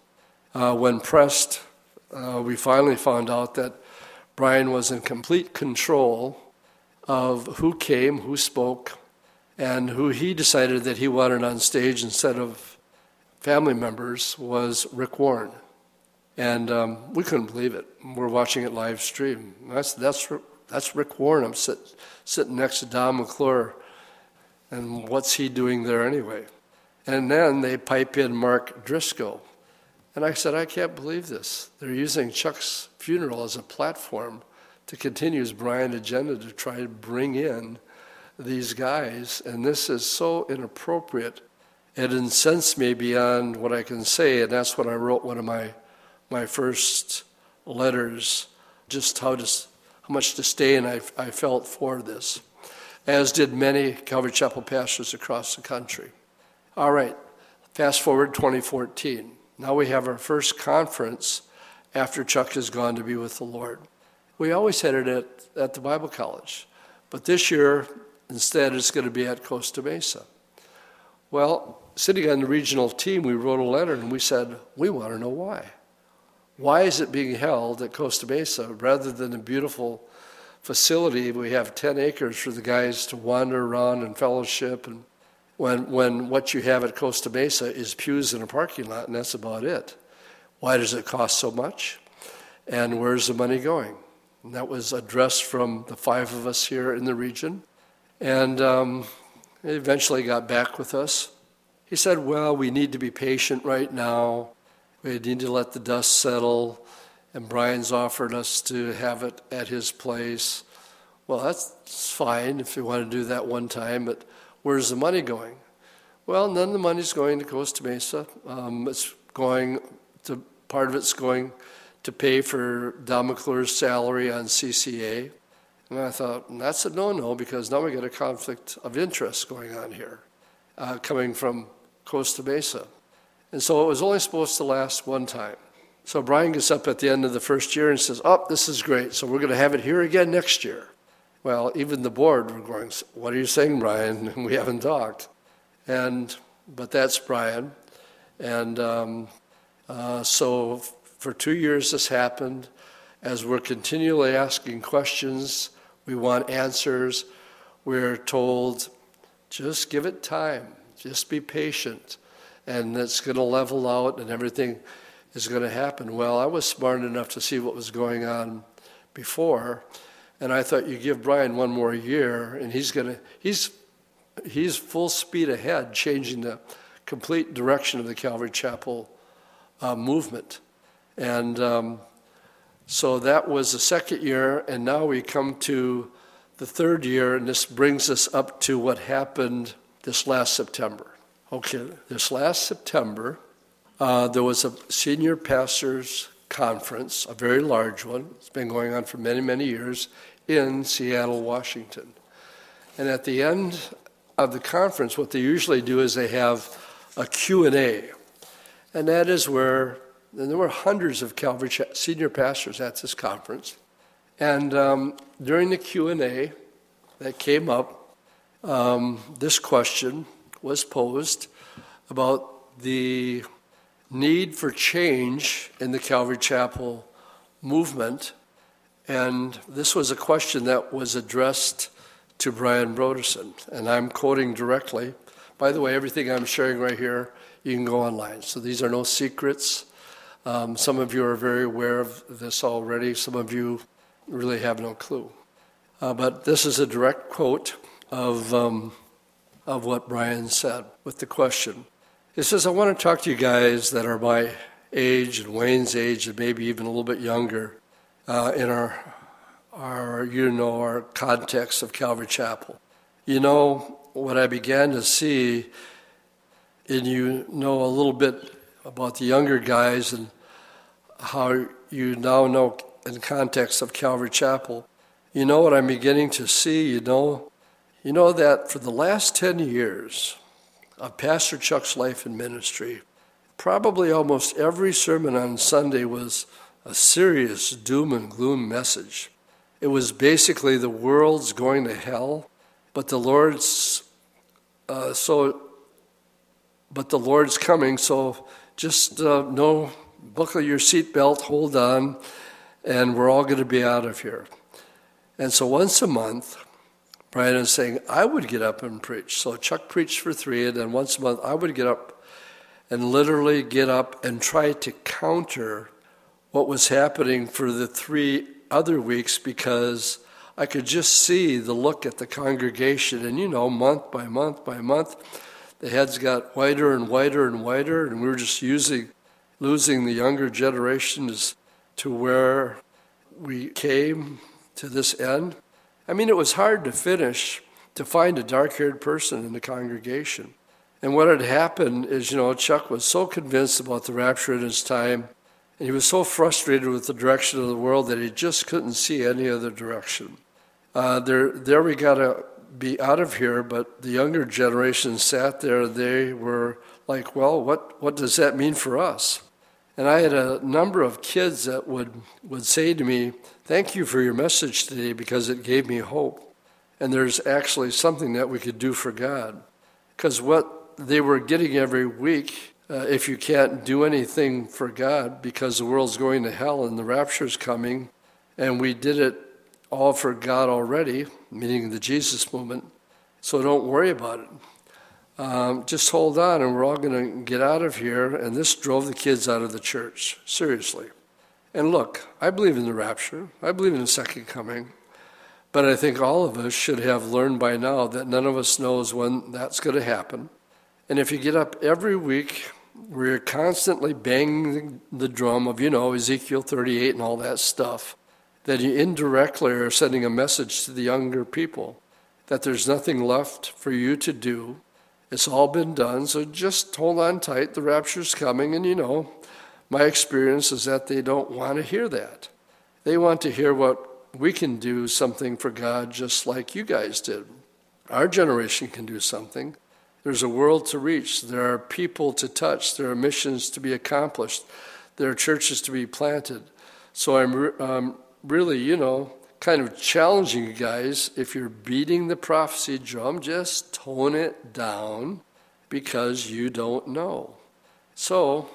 Uh, when pressed, uh, we finally found out that Brian was in complete control of who came, who spoke, and who he decided that he wanted on stage instead of family members was Rick Warren. And um, we couldn't believe it. We're watching it live stream. That's, that's, that's Rick Warren. Sit, sitting next to Don McClure. And what's he doing there anyway? And then they pipe in Mark Driscoll. And I said, I can't believe this. They're using Chuck's funeral as a platform to continue his Brian agenda to try to bring in these guys. And this is so inappropriate. It incensed me beyond what I can say. And that's when I wrote one of my my first letters, just how, to, how much disdain I, I felt for this, as did many Calvary Chapel pastors across the country. All right, fast forward 2014. Now we have our first conference after Chuck has gone to be with the Lord. We always had it at, at the Bible College, but this year, instead, it's going to be at Costa Mesa. Well, sitting on the regional team, we wrote a letter and we said, we want to know why. Why is it being held at Costa Mesa rather than a beautiful facility? We have 10 acres for the guys to wander around and fellowship. And when, when what you have at Costa Mesa is pews in a parking lot, and that's about it. Why does it cost so much? And where's the money going? And that was addressed from the five of us here in the region. And um, eventually got back with us. He said, Well, we need to be patient right now. We need to let the dust settle, and Brian's offered us to have it at his place. Well, that's fine if you want to do that one time, but where's the money going? Well, none of the money's going to Costa Mesa. Um, it's going to, part of it's going to pay for Don McClure's salary on CCA. And I thought, that's a no no because now we got a conflict of interest going on here, uh, coming from Costa Mesa. And so it was only supposed to last one time. So Brian gets up at the end of the first year and says, Oh, this is great. So we're going to have it here again next year. Well, even the board were going, What are you saying, Brian? We haven't talked. And, but that's Brian. And um, uh, so for two years this happened. As we're continually asking questions, we want answers. We're told, just give it time, just be patient and it's going to level out and everything is going to happen. Well, I was smart enough to see what was going on before, and I thought you give Brian one more year, and he's going to he's he's full speed ahead, changing the complete direction of the Calvary Chapel uh, movement, and um, so that was the second year, and now we come to the third year, and this brings us up to what happened this last September. Okay, this last September, uh, there was a senior pastors conference, a very large one. It's been going on for many, many years in Seattle, Washington. And at the end of the conference, what they usually do is they have a Q&A. And that is where, and there were hundreds of Calvary senior pastors at this conference. And um, during the Q&A that came up, um, this question was posed about the need for change in the Calvary Chapel movement. And this was a question that was addressed to Brian Brodersen. And I'm quoting directly. By the way, everything I'm sharing right here, you can go online. So these are no secrets. Um, some of you are very aware of this already, some of you really have no clue. Uh, but this is a direct quote of, um, of what Brian said with the question. He says, I want to talk to you guys that are my age and Wayne's age and maybe even a little bit younger uh, in our our, you know, our context of Calvary Chapel. You know, what I began to see, and you know a little bit about the younger guys and how you now know in context of Calvary Chapel, you know what I'm beginning to see, you know, you know that for the last 10 years of Pastor Chuck's life and ministry, probably almost every sermon on Sunday was a serious doom and gloom message. It was basically the world's going to hell, but the Lord's uh, so, but the Lord's coming. So just uh, know, buckle your seatbelt, hold on, and we're all going to be out of here. And so once a month, Brian is saying I would get up and preach. So Chuck preached for three, and then once a month I would get up and literally get up and try to counter what was happening for the three other weeks because I could just see the look at the congregation. And you know, month by month by month, the heads got whiter and whiter and whiter, and we were just using, losing the younger generations to where we came to this end. I mean, it was hard to finish to find a dark haired person in the congregation. And what had happened is, you know, Chuck was so convinced about the rapture in his time and he was so frustrated with the direction of the world that he just couldn't see any other direction. Uh, there, there we got to be out of here, but the younger generation sat there. They were like, well, what, what does that mean for us? And I had a number of kids that would, would say to me, Thank you for your message today because it gave me hope. And there's actually something that we could do for God. Because what they were getting every week uh, if you can't do anything for God because the world's going to hell and the rapture's coming, and we did it all for God already, meaning the Jesus movement, so don't worry about it. Um, just hold on, and we're all going to get out of here. And this drove the kids out of the church, seriously. And look, I believe in the rapture, I believe in the second coming. But I think all of us should have learned by now that none of us knows when that's going to happen. And if you get up every week, we're constantly banging the drum of, you know, Ezekiel 38 and all that stuff, that you indirectly are sending a message to the younger people that there's nothing left for you to do. It's all been done, so just hold on tight. The rapture's coming, and you know, my experience is that they don't want to hear that. They want to hear what we can do something for God just like you guys did. Our generation can do something. There's a world to reach. There are people to touch. There are missions to be accomplished. There are churches to be planted. So I'm um, really, you know, kind of challenging you guys. If you're beating the prophecy drum, just tone it down because you don't know. So,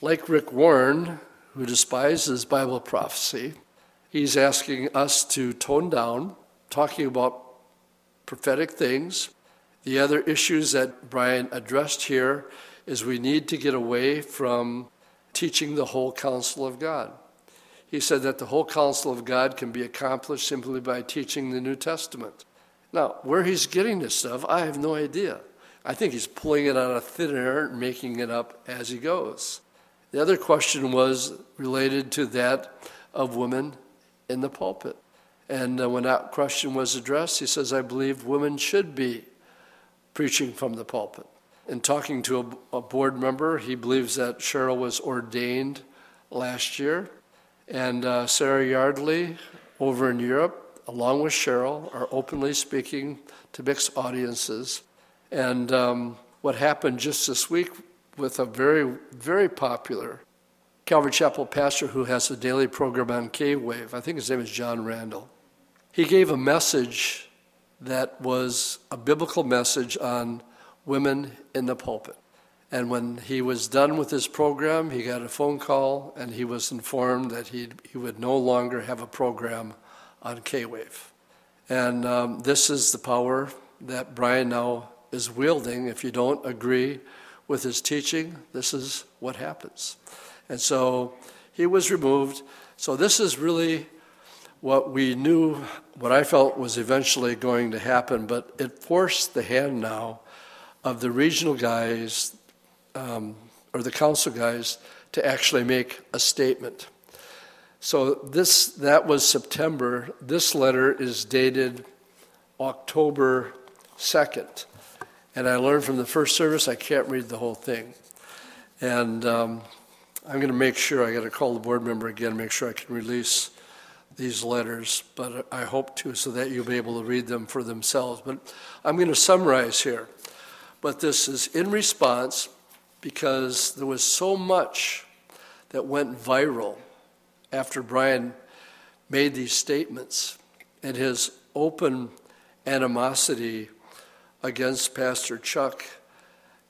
like Rick Warren, who despises Bible prophecy, he's asking us to tone down, talking about prophetic things, the other issues that Brian addressed here is we need to get away from teaching the whole counsel of God. He said that the whole counsel of God can be accomplished simply by teaching the New Testament. Now, where he's getting this stuff, I have no idea. I think he's pulling it out of thin air and making it up as he goes. The other question was related to that of women in the pulpit. And uh, when that question was addressed, he says, I believe women should be preaching from the pulpit. In talking to a, a board member, he believes that Cheryl was ordained last year. And uh, Sarah Yardley over in Europe, along with Cheryl, are openly speaking to mixed audiences. And um, what happened just this week with a very, very popular Calvary Chapel pastor who has a daily program on K Wave, I think his name is John Randall. He gave a message that was a biblical message on women in the pulpit. And when he was done with his program, he got a phone call and he was informed that he he would no longer have a program on K Wave. And um, this is the power that Brian now is wielding. If you don't agree with his teaching, this is what happens. And so he was removed. So this is really what we knew, what I felt was eventually going to happen, but it forced the hand now of the regional guys um, or the council guys to actually make a statement. So this that was September. This letter is dated October 2nd. And I learned from the first service I can't read the whole thing. And um, I'm going to make sure, I got to call the board member again, make sure I can release these letters, but I hope to so that you'll be able to read them for themselves. But I'm going to summarize here. But this is in response because there was so much that went viral after Brian made these statements and his open animosity against Pastor Chuck.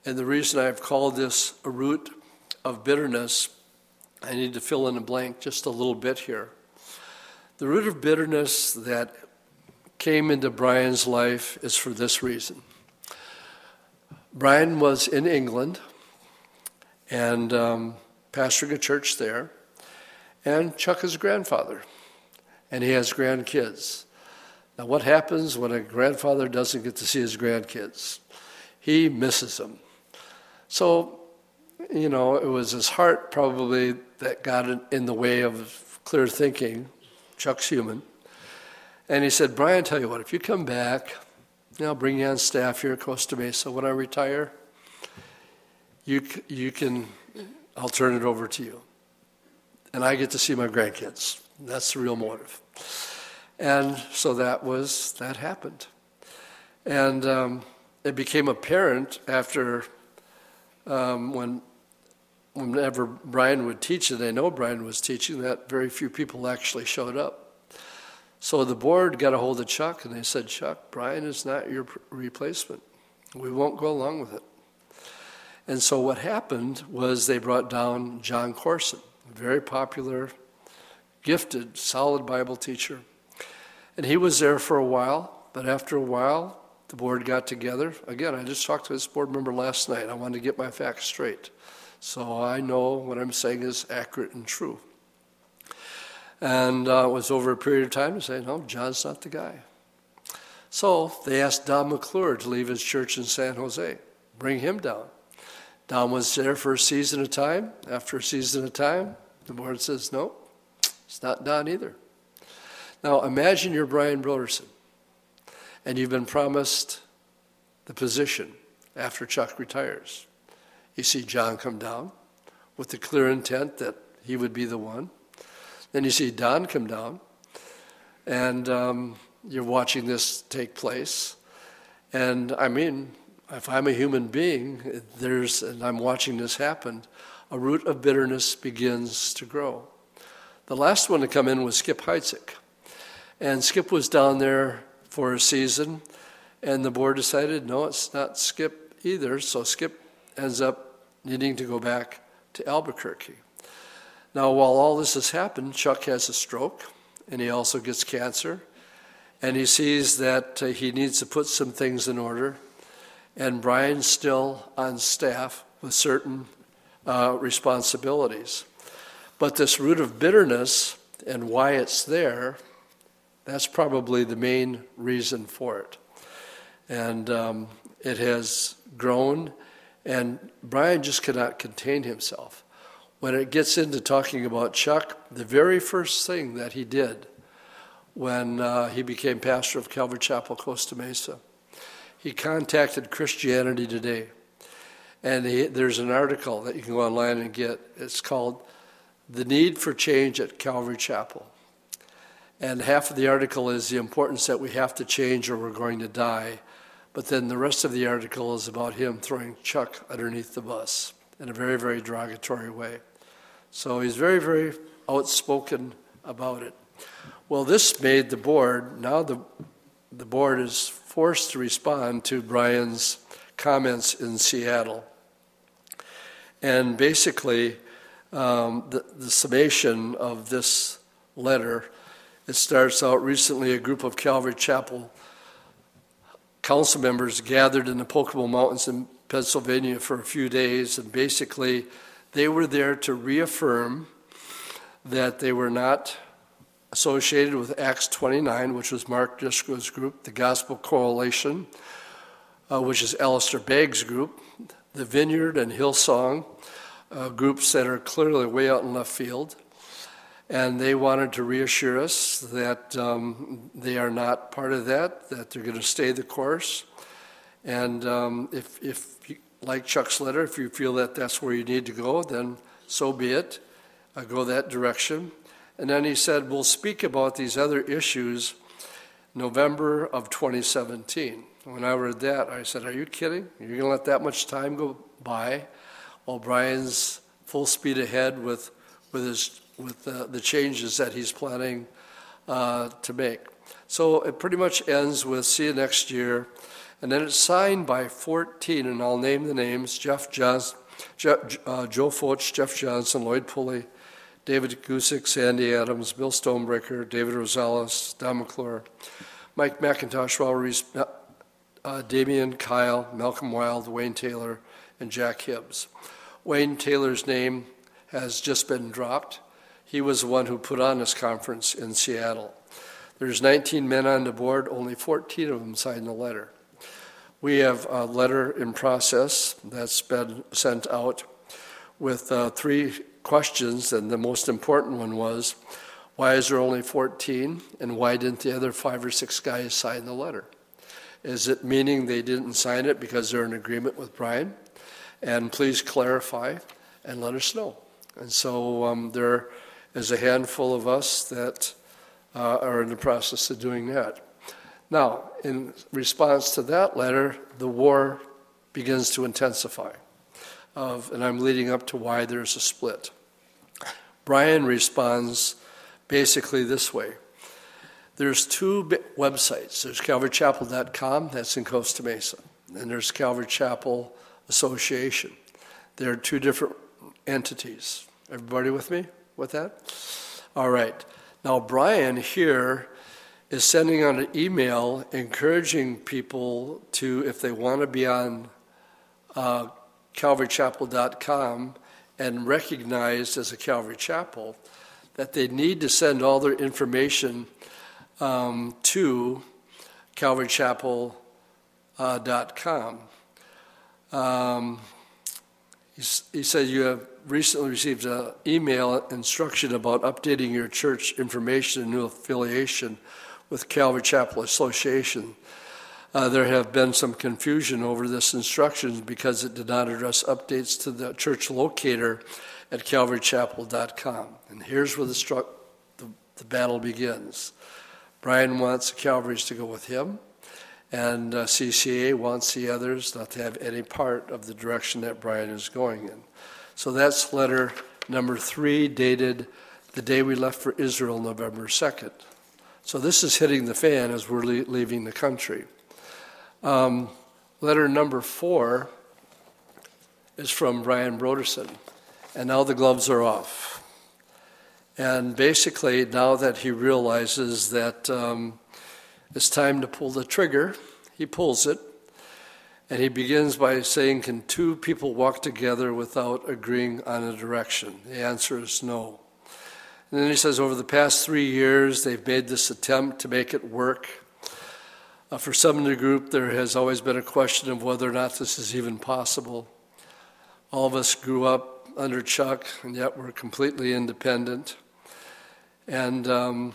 And the reason I've called this a root of bitterness, I need to fill in a blank just a little bit here. The root of bitterness that came into Brian's life is for this reason. Brian was in England and um, pastoring a church there, and Chuck is a grandfather, and he has grandkids. Now, what happens when a grandfather doesn't get to see his grandkids? He misses them. So, you know, it was his heart probably that got in the way of clear thinking Chuck's human. And he said, Brian, tell you what, if you come back, I'll bring you on staff here at Costa Mesa. When I retire, you, you can, I'll turn it over to you. And I get to see my grandkids. That's the real motive. And so that was, that happened. And um, it became apparent after um, when whenever Brian would teach, and I know Brian was teaching, that very few people actually showed up. So the board got a hold of Chuck and they said, Chuck, Brian is not your replacement. We won't go along with it. And so what happened was they brought down Jon Courson, a very popular, gifted, solid Bible teacher. And he was there for a while, but after a while, the board got together. Again, I just talked to this board member last night. I wanted to get my facts straight. So I know what I'm saying is accurate and true. And uh, it was over a period of time to say, no, John's not the guy. So they asked Don McClure to leave his church in San Jose, bring him down. Don was there for a season of time. After a season of time, the board says, no, it's not Don either. Now imagine you're Brian Brodersen, and you've been promised the position after Chuck retires. You see John come down with the clear intent that he would be the one. Then you see Don come down, and um, you're watching this take place. And I mean, if I'm a human being, there's, and I'm watching this happen, a root of bitterness begins to grow. The last one to come in was Skip Heitzig. And Skip was down there for a season, and the board decided, no, it's not Skip either. So Skip ends up needing to go back to Albuquerque. Now, while all this has happened, Chuck has a stroke and he also gets cancer. And he sees that uh, he needs to put some things in order. And Brian's still on staff with certain uh, responsibilities. But this root of bitterness and why it's there, that's probably the main reason for it. And um, it has grown and Brian just cannot contain himself. When it gets into talking about Chuck, the very first thing that he did when uh, he became pastor of Calvary Chapel, Costa Mesa, he contacted Christianity Today. And he, there's an article that you can go online and get. It's called The Need for Change at Calvary Chapel. And half of the article is the importance that we have to change or we're going to die But then the rest of the article is about him throwing Chuck underneath the bus in a very, very derogatory way. So he's very, very outspoken about it. Well, this made the board, now the, the board is forced to respond to Brian's comments in Seattle. And basically, um, the, the summation of this letter, it starts out recently a group of Calvary Chapel council members gathered in the Pocono Mountains in Pennsylvania for a few days, and basically they were there to reaffirm that they were not associated with Acts 29, which was Mark Driscoll's group, the Gospel Coalition, uh, which is Alistair Begg's group, the Vineyard and Hillsong, uh, groups that are clearly way out in left field. And they wanted to reassure us that um, they are not part of that, that they're going to stay the course. And um, if, if you, like Chuck's letter, if you feel that that's where you need to go, then so be it. Uh, go that direction. And then he said, We'll speak about these other issues November of 2017. When I read that, I said, Are you kidding? You're going to let that much time go by while Brian's full speed ahead with, with his with uh, the changes that he's planning uh, to make. So it pretty much ends with see you next year. And then it's signed by 14, and I'll name the names Jeff Johnson, Jeff, uh, Joe Focht, Jeff Johnson, Lloyd Pulley, David Guzik, Sandy Adams, Bill Stonebraker, David Rosales, Don McClure, Mike MacIntosh, Ries, uh, Damian Kyle, Malcolm Wild, Wayne Taylor, and Jack Hibbs. Wayne Taylor's name has just been dropped. He was the one who put on this conference in Seattle. There's 19 men on the board, only 14 of them signed the letter. We have a letter in process that's been sent out with uh, three questions, and the most important one was why is there only 14, and why didn't the other five or six guys sign the letter? Is it meaning they didn't sign it because they're in agreement with Brian? And please clarify and let us know. And so um, there is a handful of us that uh, are in the process of doing that. Now, in response to that letter, the war begins to intensify. Of, and I'm leading up to why there's a split. Brian responds basically this way there's two websites. There's calvarychapel.com, that's in Costa Mesa, and there's Calvary Chapel Association. They're two different entities. Everybody with me? with that? All right. Now, Brian here is sending out an email encouraging people to, if they want to be on uh, calvarychapel.com and recognized as a Calvary Chapel, that they need to send all their information um, to calvarychapel.com. Uh, um, he, he said you have recently received an email instruction about updating your church information and new affiliation with Calvary Chapel Association. Uh, there have been some confusion over this instruction because it did not address updates to the church locator at calvarychapel.com. And here's where the, stru- the, the battle begins. Brian wants Calvary's to go with him, and uh, CCA wants the others not to have any part of the direction that Brian is going in. So that's letter number three, dated the day we left for Israel, November 2nd. So this is hitting the fan as we're le- leaving the country. Um, letter number four is from Brian Brodersen, and now the gloves are off. And basically, now that he realizes that um, it's time to pull the trigger, he pulls it and he begins by saying, Can two people walk together without agreeing on a direction? The answer is no. And then he says, Over the past three years, they've made this attempt to make it work. Uh, for some in the group, there has always been a question of whether or not this is even possible. All of us grew up under Chuck, and yet we're completely independent. And um,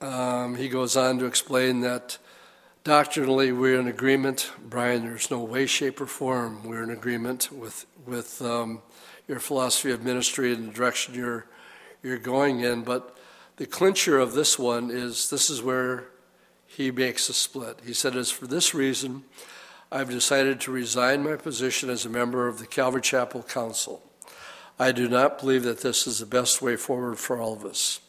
um, he goes on to explain that Doctrinally, we're in agreement. Brian, there's no way, shape, or form we're in agreement with, with um, your philosophy of ministry and the direction you're, you're going in. But the clincher of this one is this is where he makes a split. He said, It's for this reason I've decided to resign my position as a member of the Calvary Chapel Council. I do not believe that this is the best way forward for all of us.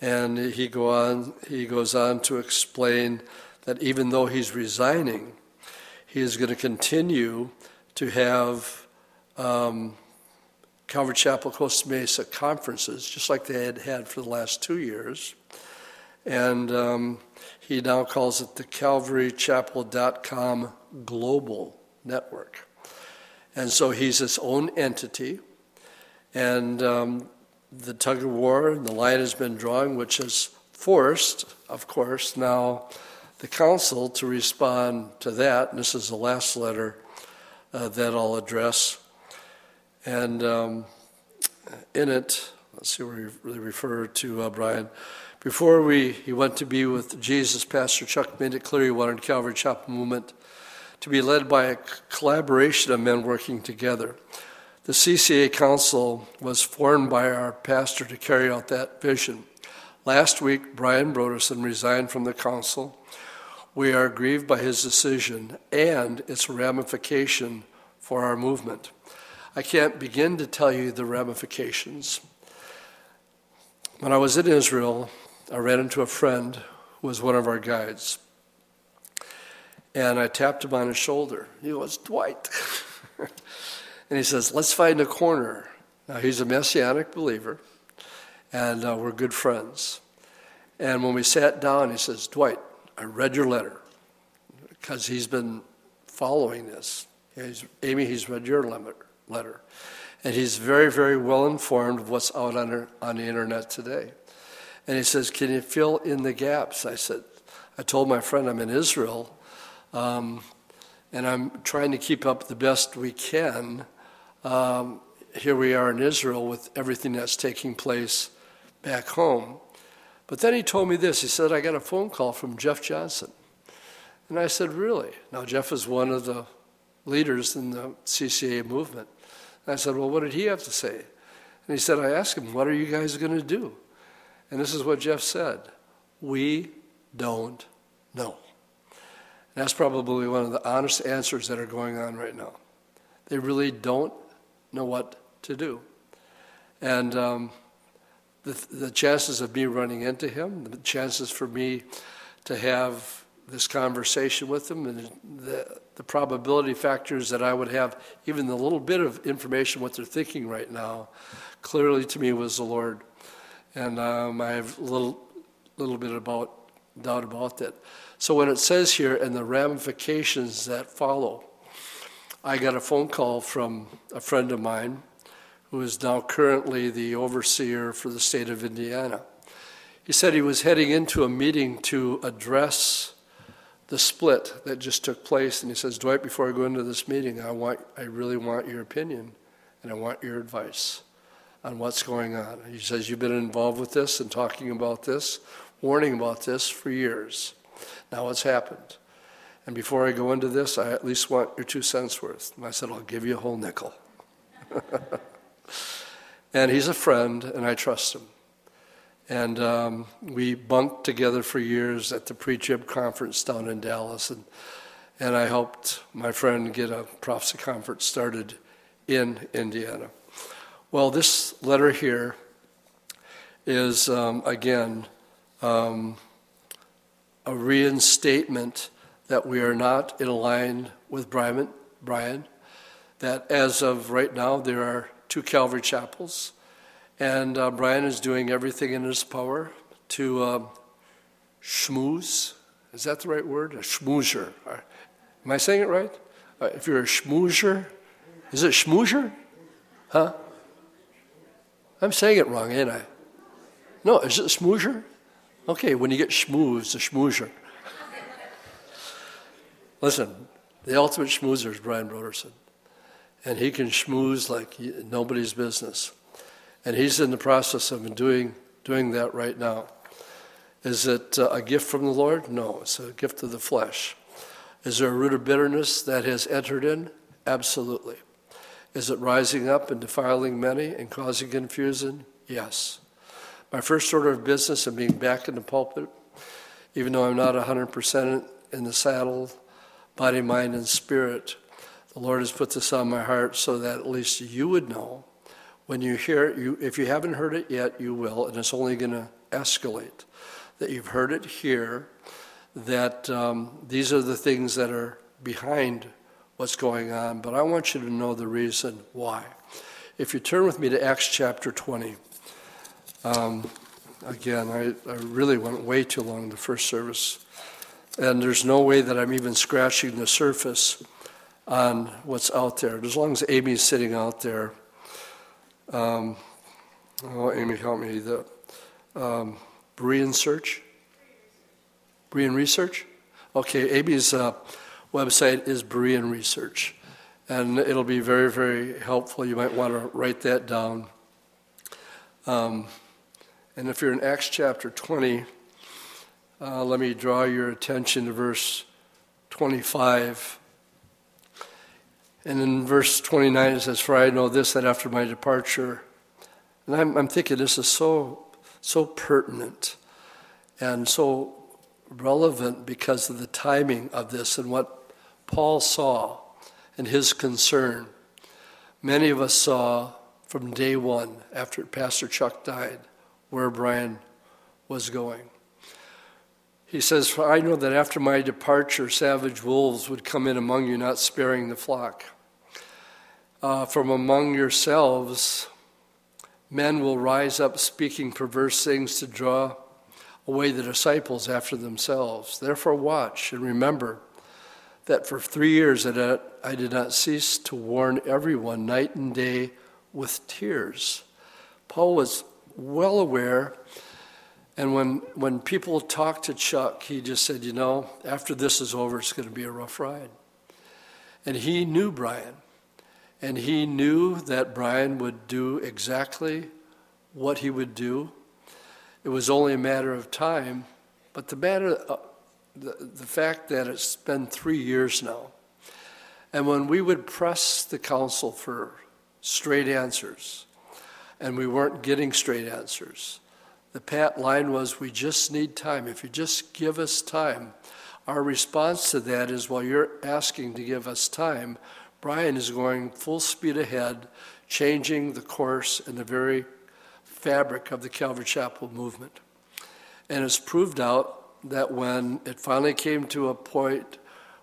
And he, go on, he goes on to explain that even though he's resigning, he is going to continue to have um, Calvary Chapel Costa Mesa conferences, just like they had had for the last two years. And um, he now calls it the calvarychapel.com global network. And so he's his own entity. And um, the tug of war and the line has been drawn, which has forced, of course, now the council to respond to that. And this is the last letter uh, that I'll address. And um, in it, let's see where he refer to uh, Brian. Before we, he went to be with Jesus, Pastor Chuck made it clear he wanted Calvary Chapel Movement to be led by a collaboration of men working together. The CCA Council was formed by our pastor to carry out that vision. Last week, Brian Brodersen resigned from the council. We are grieved by his decision and its ramification for our movement. I can't begin to tell you the ramifications. When I was in Israel, I ran into a friend who was one of our guides. And I tapped him on his shoulder. He goes, Dwight. and he says, Let's find a corner. Now, he's a messianic believer, and uh, we're good friends. And when we sat down, he says, Dwight, I read your letter because he's been following this. He's, Amy, he's read your letter. And he's very, very well informed of what's out on, on the internet today. And he says, Can you fill in the gaps? I said, I told my friend I'm in Israel, um, and I'm trying to keep up the best we can. Um, here we are in Israel with everything that's taking place back home. But then he told me this. He said, I got a phone call from Jeff Johnson. And I said, Really? Now, Jeff is one of the leaders in the CCA movement. And I said, Well, what did he have to say? And he said, I asked him, What are you guys going to do? And this is what Jeff said We don't know. That's probably one of the honest answers that are going on right now. They really don't know what to do. And um, the, the chances of me running into him, the chances for me to have this conversation with him, and the, the probability factors that I would have even the little bit of information what they're thinking right now, clearly to me was the Lord and um, I have a little, little bit about doubt about that. So when it says here, and the ramifications that follow, I got a phone call from a friend of mine who is now currently the overseer for the state of Indiana. He said he was heading into a meeting to address the split that just took place, and he says, Dwight, before I go into this meeting, I want, I really want your opinion, and I want your advice on what's going on. He says, You've been involved with this and talking about this, warning about this for years. Now it's happened. And before I go into this, I at least want your two cents worth. And I said, I'll give you a whole nickel. and he's a friend, and I trust him. And um, we bunked together for years at the pre trib conference down in Dallas. And, and I helped my friend get a prophecy conference started in Indiana. Well, this letter here is, um, again, um, a reinstatement that we are not in line with Brian, Brian, that as of right now, there are two Calvary chapels, and uh, Brian is doing everything in his power to um, schmooze. Is that the right word? A schmoozer. Am I saying it right? Uh, if you're a schmoozer, is it schmoozer? Huh? I'm saying it wrong, ain't I? No, is it a schmoozer? Okay, when you get schmoozed, a schmoozer. Listen, the ultimate schmoozer is Brian Brodersen. And he can schmooze like nobody's business. And he's in the process of doing, doing that right now. Is it uh, a gift from the Lord? No, it's a gift of the flesh. Is there a root of bitterness that has entered in? Absolutely. Is it rising up and defiling many and causing confusion? Yes. My first order of business and being back in the pulpit even though I'm not 100% in the saddle, body, mind, and spirit. The Lord has put this on my heart so that at least you would know. When you hear it, you, if you haven't heard it yet, you will, and it's only going to escalate. That you've heard it here, that um, these are the things that are behind what's going on, but I want you to know the reason why. If you turn with me to Acts chapter 20, um, again, I, I really went way too long the first service, and there's no way that I'm even scratching the surface on what's out there. As long as Amy's sitting out there, um, oh, Amy, help me. The um, Berean Search? Berean Research? Okay, Amy's uh, website is Berean Research, and it'll be very, very helpful. You might want to write that down. Um, and if you're in Acts chapter 20, uh, let me draw your attention to verse 25. And in verse 29, it says, For I know this, that after my departure, and I'm, I'm thinking this is so, so pertinent and so relevant because of the timing of this and what Paul saw and his concern. Many of us saw from day one after Pastor Chuck died where Brian was going. He says, For I know that after my departure, savage wolves would come in among you, not sparing the flock. Uh, from among yourselves, men will rise up speaking perverse things to draw away the disciples after themselves. Therefore, watch and remember that for three years I did not cease to warn everyone night and day with tears. Paul was well aware. And when, when people talked to Chuck, he just said, you know, after this is over, it's going to be a rough ride. And he knew Brian. And he knew that Brian would do exactly what he would do. It was only a matter of time. But the matter, uh, the, the fact that it's been three years now, and when we would press the council for straight answers, and we weren't getting straight answers. The pat line was, We just need time. If you just give us time. Our response to that is, While you're asking to give us time, Brian is going full speed ahead, changing the course and the very fabric of the Calvary Chapel movement. And it's proved out that when it finally came to a point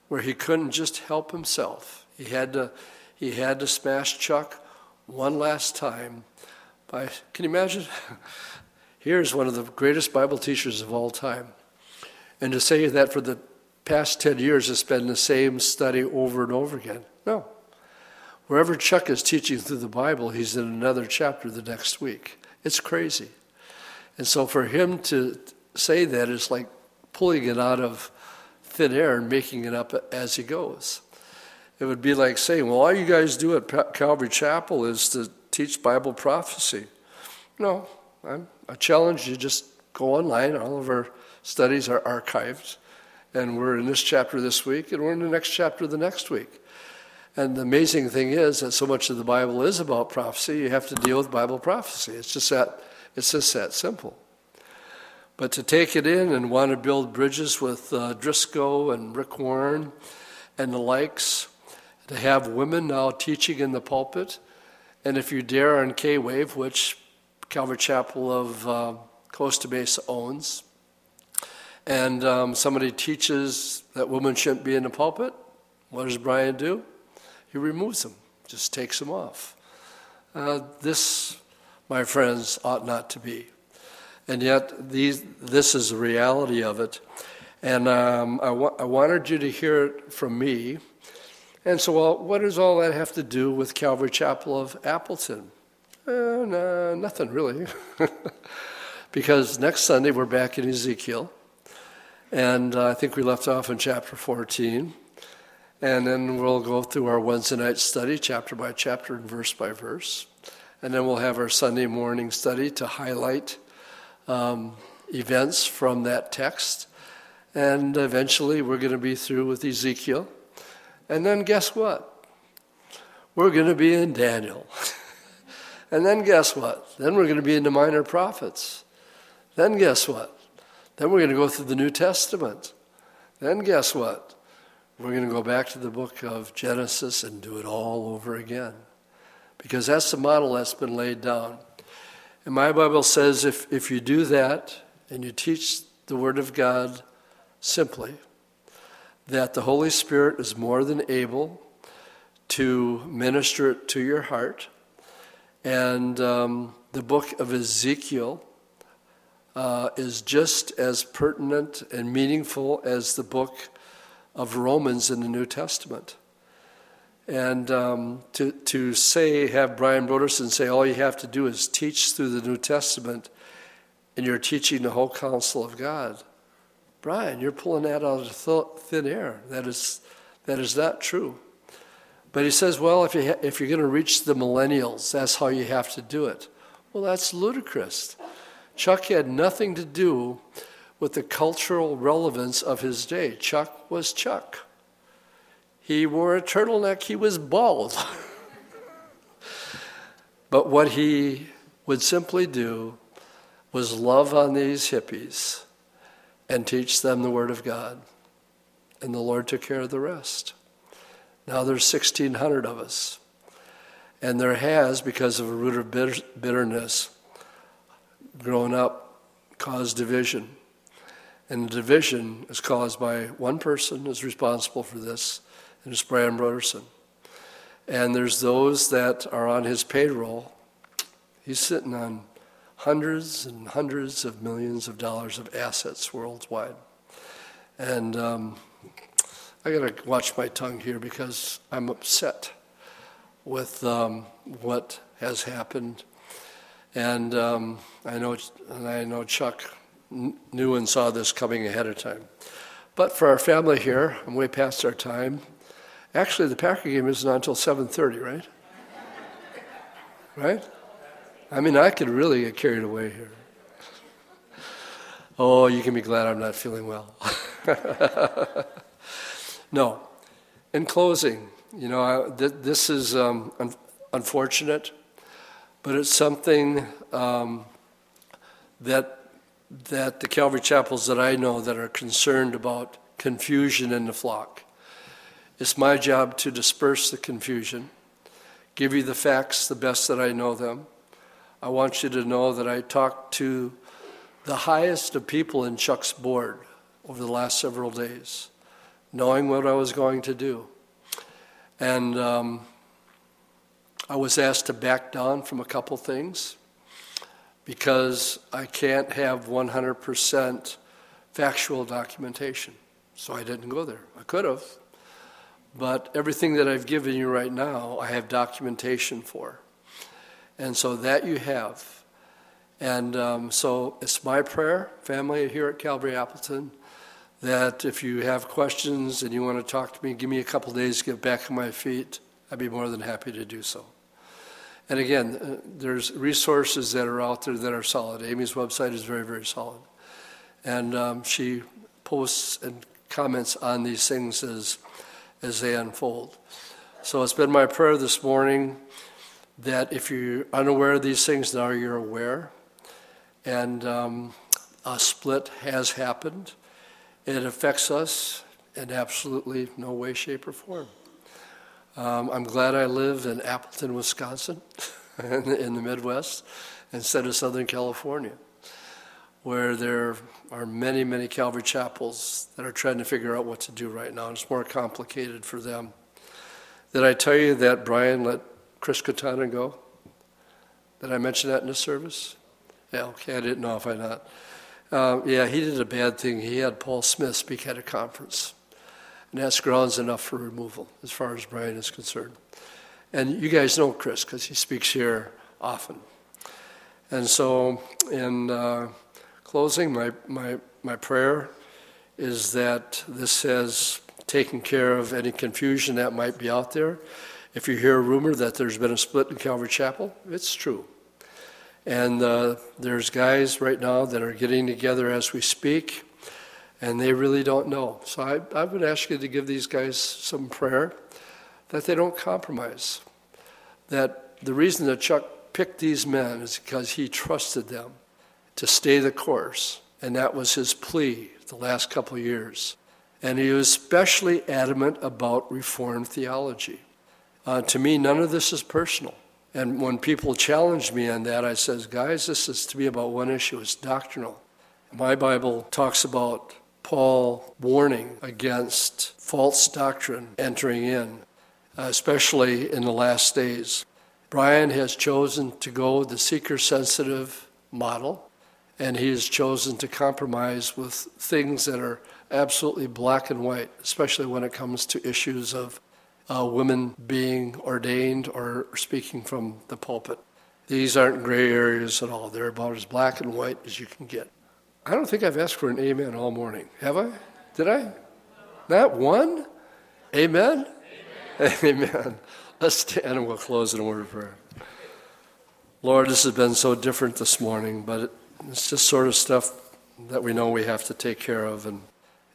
where he couldn't just help himself, he had to, he had to smash Chuck one last time by, can you imagine? Here's one of the greatest Bible teachers of all time. And to say that for the past 10 years it's been the same study over and over again. No. Wherever Chuck is teaching through the Bible, he's in another chapter the next week. It's crazy. And so for him to say that is like pulling it out of thin air and making it up as he goes. It would be like saying, well, all you guys do at Calvary Chapel is to teach Bible prophecy. No, I'm, I challenge you just go online. All of our studies are archived. And we're in this chapter this week, and we're in the next chapter the next week. And the amazing thing is that so much of the Bible is about prophecy, you have to deal with Bible prophecy. It's just that, it's just that simple. But to take it in and want to build bridges with uh, Driscoll and Rick Warren and the likes, to have women now teaching in the pulpit, and if you dare on K Wave, which Calvary Chapel of uh, Costa Mesa owns, and um, somebody teaches that women shouldn't be in the pulpit, what does Brian do? He removes them, just takes them off. Uh, this, my friends, ought not to be. And yet, these, this is the reality of it. And um, I, wa- I wanted you to hear it from me and so, well, what does all that have to do with Calvary Chapel of Appleton? Uh, no, nothing really. because next Sunday we're back in Ezekiel. And uh, I think we left off in chapter 14. And then we'll go through our Wednesday night study, chapter by chapter and verse by verse. And then we'll have our Sunday morning study to highlight um, events from that text. And eventually we're going to be through with Ezekiel. And then guess what? We're going to be in Daniel. and then guess what? Then we're going to be in the minor prophets. Then guess what? Then we're going to go through the New Testament. Then guess what? We're going to go back to the book of Genesis and do it all over again. Because that's the model that's been laid down. And my Bible says if, if you do that and you teach the Word of God simply, that the Holy Spirit is more than able to minister it to your heart. And um, the book of Ezekiel uh, is just as pertinent and meaningful as the book of Romans in the New Testament. And um, to, to say, have Brian Brodersen say, all you have to do is teach through the New Testament, and you're teaching the whole counsel of God. Brian, you're pulling that out of thin air. That is, that is not true. But he says, well, if, you ha- if you're going to reach the millennials, that's how you have to do it. Well, that's ludicrous. Chuck had nothing to do with the cultural relevance of his day. Chuck was Chuck. He wore a turtleneck, he was bald. but what he would simply do was love on these hippies and teach them the Word of God. And the Lord took care of the rest. Now there's 1,600 of us. And there has, because of a root of bitterness, grown up, caused division. And the division is caused by one person is responsible for this, and it's Brian Brodersen. And there's those that are on his payroll. He's sitting on hundreds and hundreds of millions of dollars of assets worldwide. And um, I got to watch my tongue here because I'm upset with um, what has happened. And um, I know, and I know Chuck knew and saw this coming ahead of time. But for our family here, I'm way past our time. Actually, the Packer game isn't until 7:30, right? right? I mean, I could really get carried away here. Oh, you can be glad I'm not feeling well. no. In closing, you know, I, th- this is um, un- unfortunate, but it's something um, that that the Calvary chapels that I know that are concerned about confusion in the flock it's my job to disperse the confusion, give you the facts the best that I know them. I want you to know that I talked to the highest of people in Chuck's board over the last several days, knowing what I was going to do. And um, I was asked to back down from a couple things because I can't have 100% factual documentation. So I didn't go there. I could have, but everything that I've given you right now, I have documentation for. And so that you have. And um, so it's my prayer, family here at Calvary Appleton, that if you have questions and you want to talk to me, give me a couple days to get back on my feet. I'd be more than happy to do so. And again, uh, there's resources that are out there that are solid. Amy's website is very, very solid. And um, she posts and comments on these things as as they unfold. So it's been my prayer this morning that if you're unaware of these things, now you're aware. And um, a split has happened. It affects us in absolutely no way, shape, or form. Um, I'm glad I live in Appleton, Wisconsin, in the Midwest, instead of Southern California where there are many, many Calvary chapels that are trying to figure out what to do right now. It's more complicated for them. Did I tell you that Brian let Chris Katana go? Did I mention that in the service? Yeah, okay, I didn't know if I not. Uh, yeah, he did a bad thing. He had Paul Smith speak at a conference. And that's grounds enough for removal, as far as Brian is concerned. And you guys know Chris, because he speaks here often. And so, in uh, closing, my, my, my prayer is that this has taken care of any confusion that might be out there. If you hear a rumor that there's been a split in Calvary Chapel, it's true. And uh, there's guys right now that are getting together as we speak, and they really don't know. So I, I would ask you to give these guys some prayer that they don't compromise. That the reason that Chuck picked these men is because he trusted them to stay the course And that was his plea the last couple of years. And he was especially adamant about Reformed theology. Uh, to me, none of this is personal. And when people challenge me on that, I says, guys, this is to me about one issue. It's doctrinal. My Bible talks about Paul warning against false doctrine entering in, especially in the last days. Brian has chosen to go the seeker sensitive model, and he has chosen to compromise with things that are absolutely black and white, especially when it comes to issues of uh, women being ordained or speaking from the pulpit. These aren't gray areas at all. They're about as black and white as you can get. I don't think I've asked for an amen all morning. Have I? Did I? Not one? Amen? Amen. amen. Let's stand and we'll close in a word of prayer. Lord, this has been so different this morning, but it's just sort of stuff that we know we have to take care of. And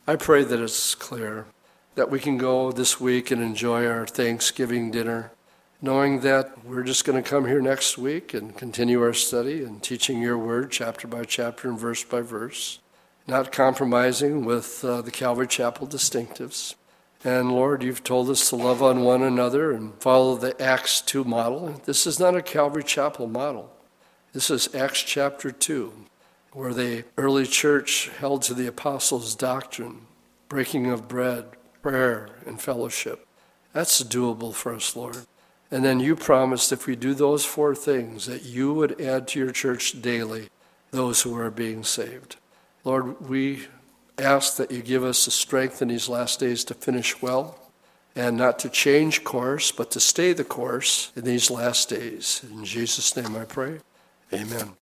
I pray that it's clear that we can go this week and enjoy our Thanksgiving dinner, knowing that we're just going to come here next week and continue our study and teaching your word chapter by chapter and verse by verse, not compromising with uh, the Calvary Chapel distinctives. And Lord, you've told us to love on one another and follow the Acts 2 model. This is not a Calvary Chapel model. This is Acts chapter 2, where the early church held to the apostles' doctrine, breaking of bread, prayer, and fellowship. That's doable for us, Lord. And then you promised if we do those four things, that you would add to your church daily those who are being saved. Lord, we ask that you give us the strength in these last days to finish well and not to change course, but to stay the course in these last days. In Jesus' name I pray. Amen.